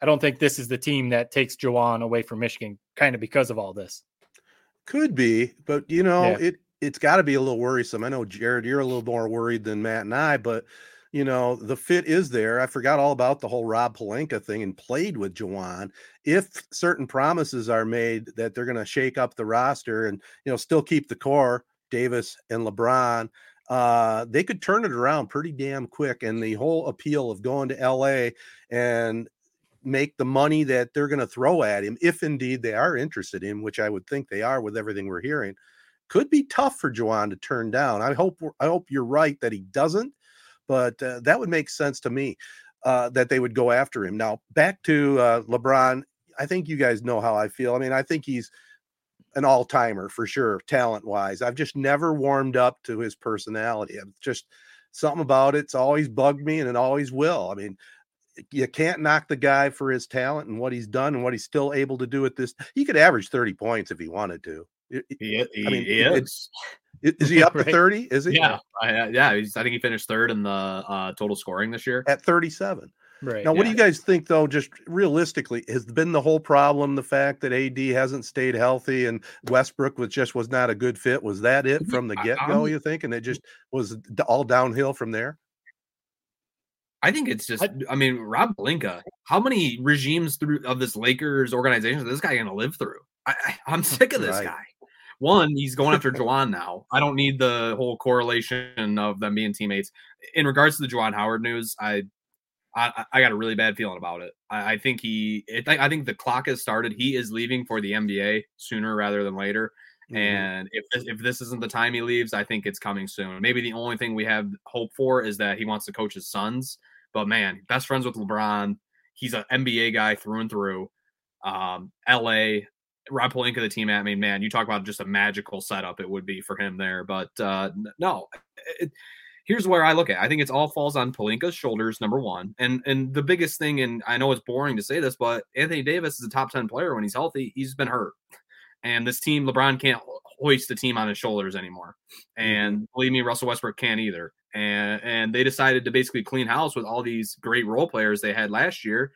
[SPEAKER 5] I don't think this is the team that takes Juwan away from Michigan, kind of because of all this.
[SPEAKER 2] Could be, but you know,
[SPEAKER 5] Yeah.
[SPEAKER 2] it it's got to be a little worrisome. I know Jared, you're a little more worried than Matt and I, but you know, the fit is there. I forgot all about the whole Rob Pelinka thing and played with Juwan. If certain promises are made that they're going to shake up the roster and you know still keep the core, Davis and LeBron, uh, they could turn it around pretty damn quick. And the whole appeal of going to LA and make the money that they're going to throw at him, if indeed they are interested in, which I would think they are with everything we're hearing, could be tough for Juwan to turn down. I hope I hope you're right that he doesn't, but uh, that would make sense to me uh, that they would go after him. Now back to uh, LeBron. I think you guys know how I feel. I mean, I think he's an all timer for sure, talent wise. I've just never warmed up to his personality. I'm just something about it's always bugged me and it always will. I mean, you can't knock the guy for his talent and what he's done and what he's still able to do at this. He could average 30 points if he wanted to. It- it-
[SPEAKER 4] He, he,
[SPEAKER 2] I mean,
[SPEAKER 4] he is.
[SPEAKER 2] Is he up to 30? Is he?
[SPEAKER 4] Yeah, I, yeah. He's, I think he finished third in the uh, total scoring this year.
[SPEAKER 2] At 37.
[SPEAKER 5] Right.
[SPEAKER 2] Now, what do you guys think, though? Just realistically, has been the whole problem the fact that AD hasn't stayed healthy and Westbrook was just was not a good fit? Was that it from the get go? You think, and it just was all downhill from there?
[SPEAKER 4] I think it's just. I, mean, Rob Pelinka. How many regimes through of this Lakers organization is this guy going to live through? I, I, I'm sick of this
[SPEAKER 2] Right.
[SPEAKER 4] guy. One, he's going after Juwan now. I don't need the whole correlation of them being teammates. In regards to the Juwan Howard news, I I, I got a really bad feeling about it. I, I think he, it, I think the clock has started. He is leaving for the NBA sooner rather than later.
[SPEAKER 2] Mhm.
[SPEAKER 4] And if this, if this isn't the time he leaves, I think it's coming soon. Maybe the only thing we have hope for is that he wants to coach his sons. But man, best friends with LeBron. He's an NBA guy through and through. Um, LA, Rob Pelinka, the team. I mean, man, you talk about just a magical setup it would be for him there. But uh, no, it, here's where I look at. it. I think it's all falls on Pelinka's shoulders. Number one, and and the biggest thing, and I know it's boring to say this, but Anthony Davis is a top ten player when he's healthy. He's been hurt, and this team, LeBron can't hoist the team on his shoulders anymore. And mm-hmm. believe me, Russell Westbrook can't either. And and they decided to basically clean house with all these great role players they had last year,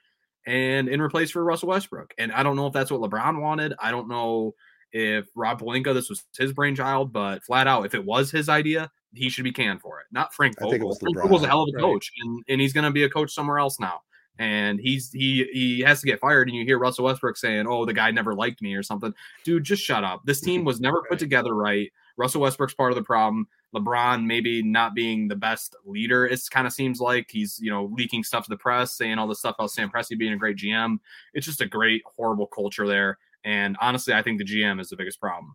[SPEAKER 4] and in replace for Russell Westbrook. And I don't know if that's what LeBron wanted. I don't know if Rob Pelinka this was his brainchild, but flat out, if it was his idea, he should be canned for it. Not Frank
[SPEAKER 2] I think it
[SPEAKER 4] Vogel.
[SPEAKER 2] was
[SPEAKER 4] Frank
[SPEAKER 2] LeBron,
[SPEAKER 4] Vogel's a hell of a
[SPEAKER 2] right.
[SPEAKER 4] coach, and, and he's going to be a coach somewhere else now. And he's he he has to get fired. And you hear Russell Westbrook saying, "Oh, the guy never liked me" or something. Dude, just shut up. This team was never put together right. Russell Westbrook's part of the problem. LeBron maybe not being the best leader. It kind of seems like he's you know leaking stuff to the press, saying all this stuff about Sam Presti being a great GM. It's just a great horrible culture there. And honestly, I think the GM is the biggest problem.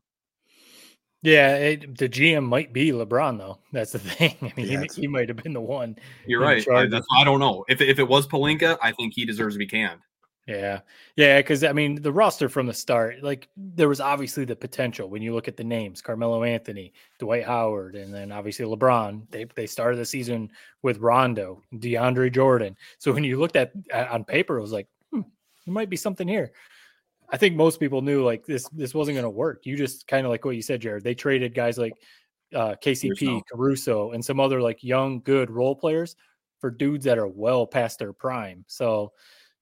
[SPEAKER 5] Yeah, it, the GM might be LeBron though. That's the thing. I mean,
[SPEAKER 2] Yeah,
[SPEAKER 5] he, he might have been the one.
[SPEAKER 4] You're right. I,
[SPEAKER 5] charge
[SPEAKER 4] that's,
[SPEAKER 5] of-
[SPEAKER 4] I don't know if if it was Pelinka, I think he deserves to be canned.
[SPEAKER 5] Yeah, yeah, because I mean, the roster from the start, like there was obviously the potential when you look at the names: Carmelo Anthony, Dwight Howard, and then obviously LeBron. They they started the season with Rondo, DeAndre Jordan. So when you looked at uh, on paper, it was like, hmm, there might be something here. I think most people knew like this this wasn't going to work. You just kind of like what you said, Jared. They traded guys like uh, KCP,
[SPEAKER 4] Caruso.
[SPEAKER 5] Caruso, and some other like young, good role players for dudes that are well past their prime. So,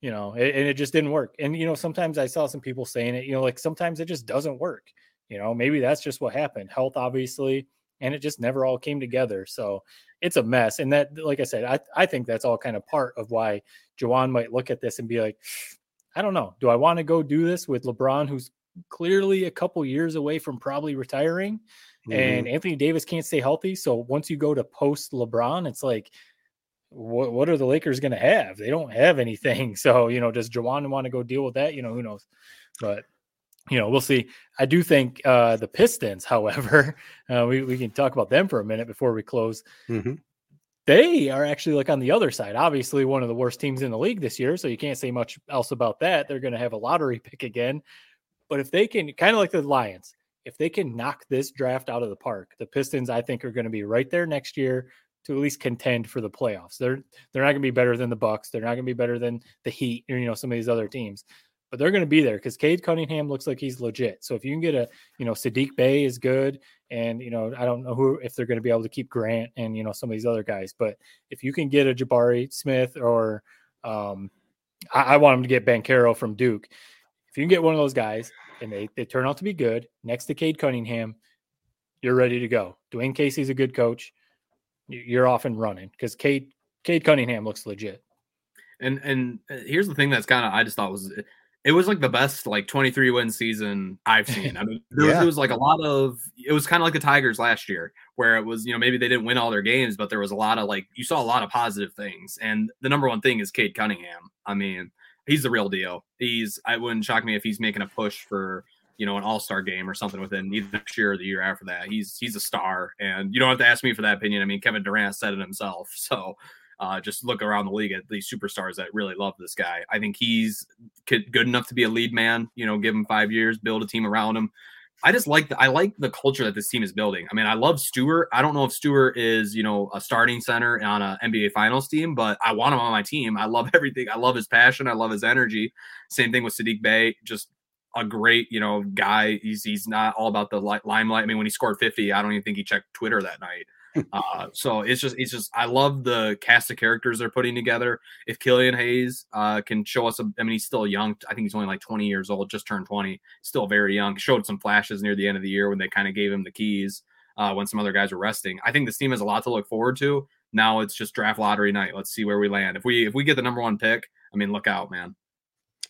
[SPEAKER 5] you know, it, and it just didn't work. And you know, sometimes I saw some people saying it. You know, like sometimes it just doesn't work. You know, maybe that's just what happened. Health, obviously, and it just never all came together. So it's a mess. And that, like I said, I I think that's all kind of part of why Juwan might look at this and be like, I don't know. Do I want to go do this with LeBron, who's clearly a couple years away from probably retiring? And Anthony Davis can't stay healthy. So once you go to post LeBron, it's like, what, what are the Lakers going to have? They don't have anything. So, you know, does Juwan want to go deal with that? You know, who knows? But, you know, we'll see. I do think uh, the Pistons, however, uh, we, we can talk about them for a minute before we close
[SPEAKER 2] Mhm.
[SPEAKER 5] They are actually like on the other side. Obviously, one of the worst teams in the league this year, so you can't say much else about that. They're going to have a lottery pick again. But if they can, kind of like the Lions, if they can knock this draft out of the park, the Pistons, I think, are going to be right there next year to at least contend for the playoffs. They're they're not going to be better than the Bucks. They're not going to be better than the Heat or you know some of these other teams. But they're going to be there because Cade Cunningham looks like he's legit. So if you can get a, you know, Saddiq Bey is good, and you know, I don't know who if they're going to be able to keep Grant and you know some of these other guys, but if you can get a Jabari Smith or um, I, I want him to get Banchero from Duke. If you can get one of those guys and they, they turn out to be good next to Cade Cunningham, you're ready to go. Dwane Casey's a good coach. You're off and running because Cade Cade Cunningham looks legit.
[SPEAKER 4] And and uh, here's the thing that's kind of I just thought was it was like the best like 23 win season I've seen. I mean, there was, it was like a lot of it was kind of like the Tigers last year, where it was you know maybe they didn't win all their games, but there was a lot of like you saw a lot of positive things. And the number one thing is Cade Cunningham. I mean, he's the real deal. He's I wouldn't shock me if he's making a push for you know an All Star game or something within either next year or the year after that. He's he's a star, and you don't have to ask me for that opinion. I mean, Kevin Durant said it himself, so. Uh, just look around the league at these superstars that really love this guy. I think he's good enough to be a lead man. You know, give him five years, build a team around him. I just like the, I like the culture that this team is building. I mean, I love Stewart. I don't know if Stewart is you know a starting center on an NBA Finals team, but I want him on my team. I love everything. I love his passion. I love his energy. Same thing with Saddiq Bey. Just a great you know guy. He's he's not all about the limelight. I mean, when he scored fifty, I don't even think he checked Twitter that night. uh, so it's just it's just I love the cast of characters they're putting together. If Killian Hayes uh, can show us, a, I mean, he's still young. I think he's only like 20 years old, just turned 20, still very young. Showed some flashes near the end of the year when they kind of gave him the keys uh, when some other guys were resting. I think this team has a lot to look forward to. Now it's just draft lottery night. Let's see where we land. If we if we get the number one pick, I mean, look out, man.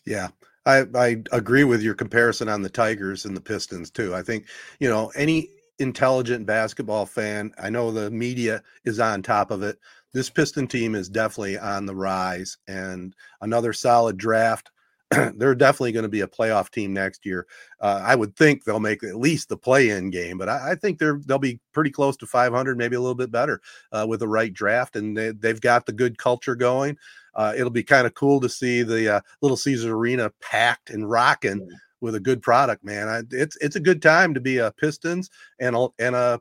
[SPEAKER 2] Yeah. I, I agree with your comparison on the Tigers and the Pistons too. I think, you know, any intelligent basketball fan, I know the media is on top of it. This Piston team is definitely on the rise and another solid draft. They're definitely going to be a playoff team next year. Uh, I would think they'll make at least the play-in game, but I, I think they're they'll be pretty close to 500, maybe a little bit better uh, with the right draft, and they, they've got the good culture going. Uh, it'll be kind of cool to see the uh, Little Caesars Arena packed and rocking with a good product, man. I, it's it's a good time to be a Pistons and a and a,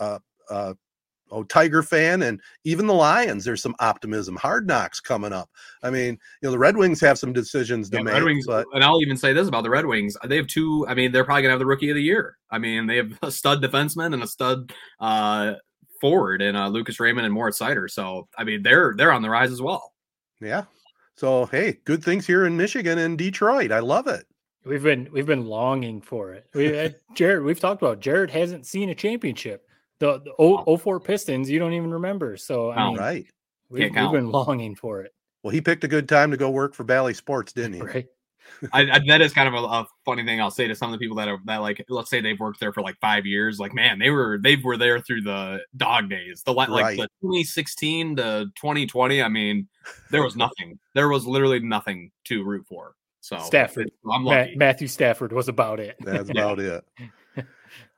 [SPEAKER 2] a, a oh Tiger fan and even the Lions. There's some optimism. Hard knocks coming up. I mean, you know, the Red Wings have some decisions to
[SPEAKER 4] Yeah,
[SPEAKER 2] make,
[SPEAKER 4] Red Wings,
[SPEAKER 2] but
[SPEAKER 4] and I'll even say this about the Red Wings: they have two. I mean, they're probably gonna have the rookie of the year. I mean, they have a stud defenseman and a stud uh, forward, and uh, Lucas Raymond and Moritz Seider. So, I mean, they're they're on the rise as well.
[SPEAKER 2] yeah. So hey, good things here in Michigan and Detroit. I love it.
[SPEAKER 5] We've been we've been longing for it. We had Jared, we've talked about Jared hasn't seen a championship. The, the o, 04 Pistons, you don't even remember. So I mean,
[SPEAKER 2] Right.
[SPEAKER 5] we've, we've been longing for it.
[SPEAKER 2] Well, he picked a good time to go work for Bally Sports, didn't he?
[SPEAKER 5] Right.
[SPEAKER 4] I, I, that is kind of a, a funny thing I'll say to some of the people that are that like let's say they've worked there for like five years. Like, man, they were they were there through the dog days. The li- like
[SPEAKER 2] Right.
[SPEAKER 4] the 2016 to 2020. I mean, there was nothing. There was literally nothing to root for. So
[SPEAKER 5] Stafford.
[SPEAKER 4] I'm
[SPEAKER 5] Ma-
[SPEAKER 4] lucky.
[SPEAKER 5] Matthew Stafford was about it.
[SPEAKER 2] That's about it.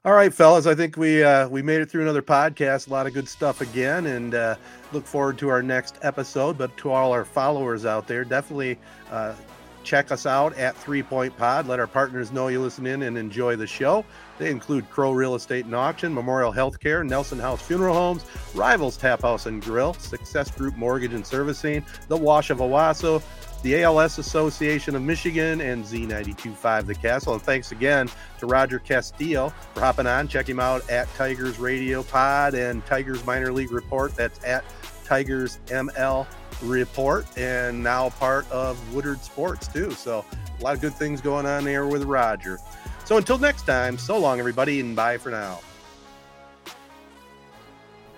[SPEAKER 2] All right, fellas. I think we uh, we made it through another podcast. A lot of good stuff again, and uh, look forward to our next episode. But to all our followers out there, definitely uh, check us out at Three Point Pod. Let our partners know you listen in and enjoy the show. They include Crow Real Estate and Auction, Memorial Healthcare, Nelson House Funeral Homes, Rivals Tap House and Grill, Success Group Mortgage and Servicing, The Wash of Owosso, the ALS Association of Michigan, and Z925 The Castle. And thanks again to Roger Castillo for hopping on. Check him out at Tigers Radio Pod and Tigers Minor League Report. That's at Tigers ML Report, and now part of Woodward Sports too. So a lot of good things going on there with Roger. So until next time, so long, everybody, and bye for now.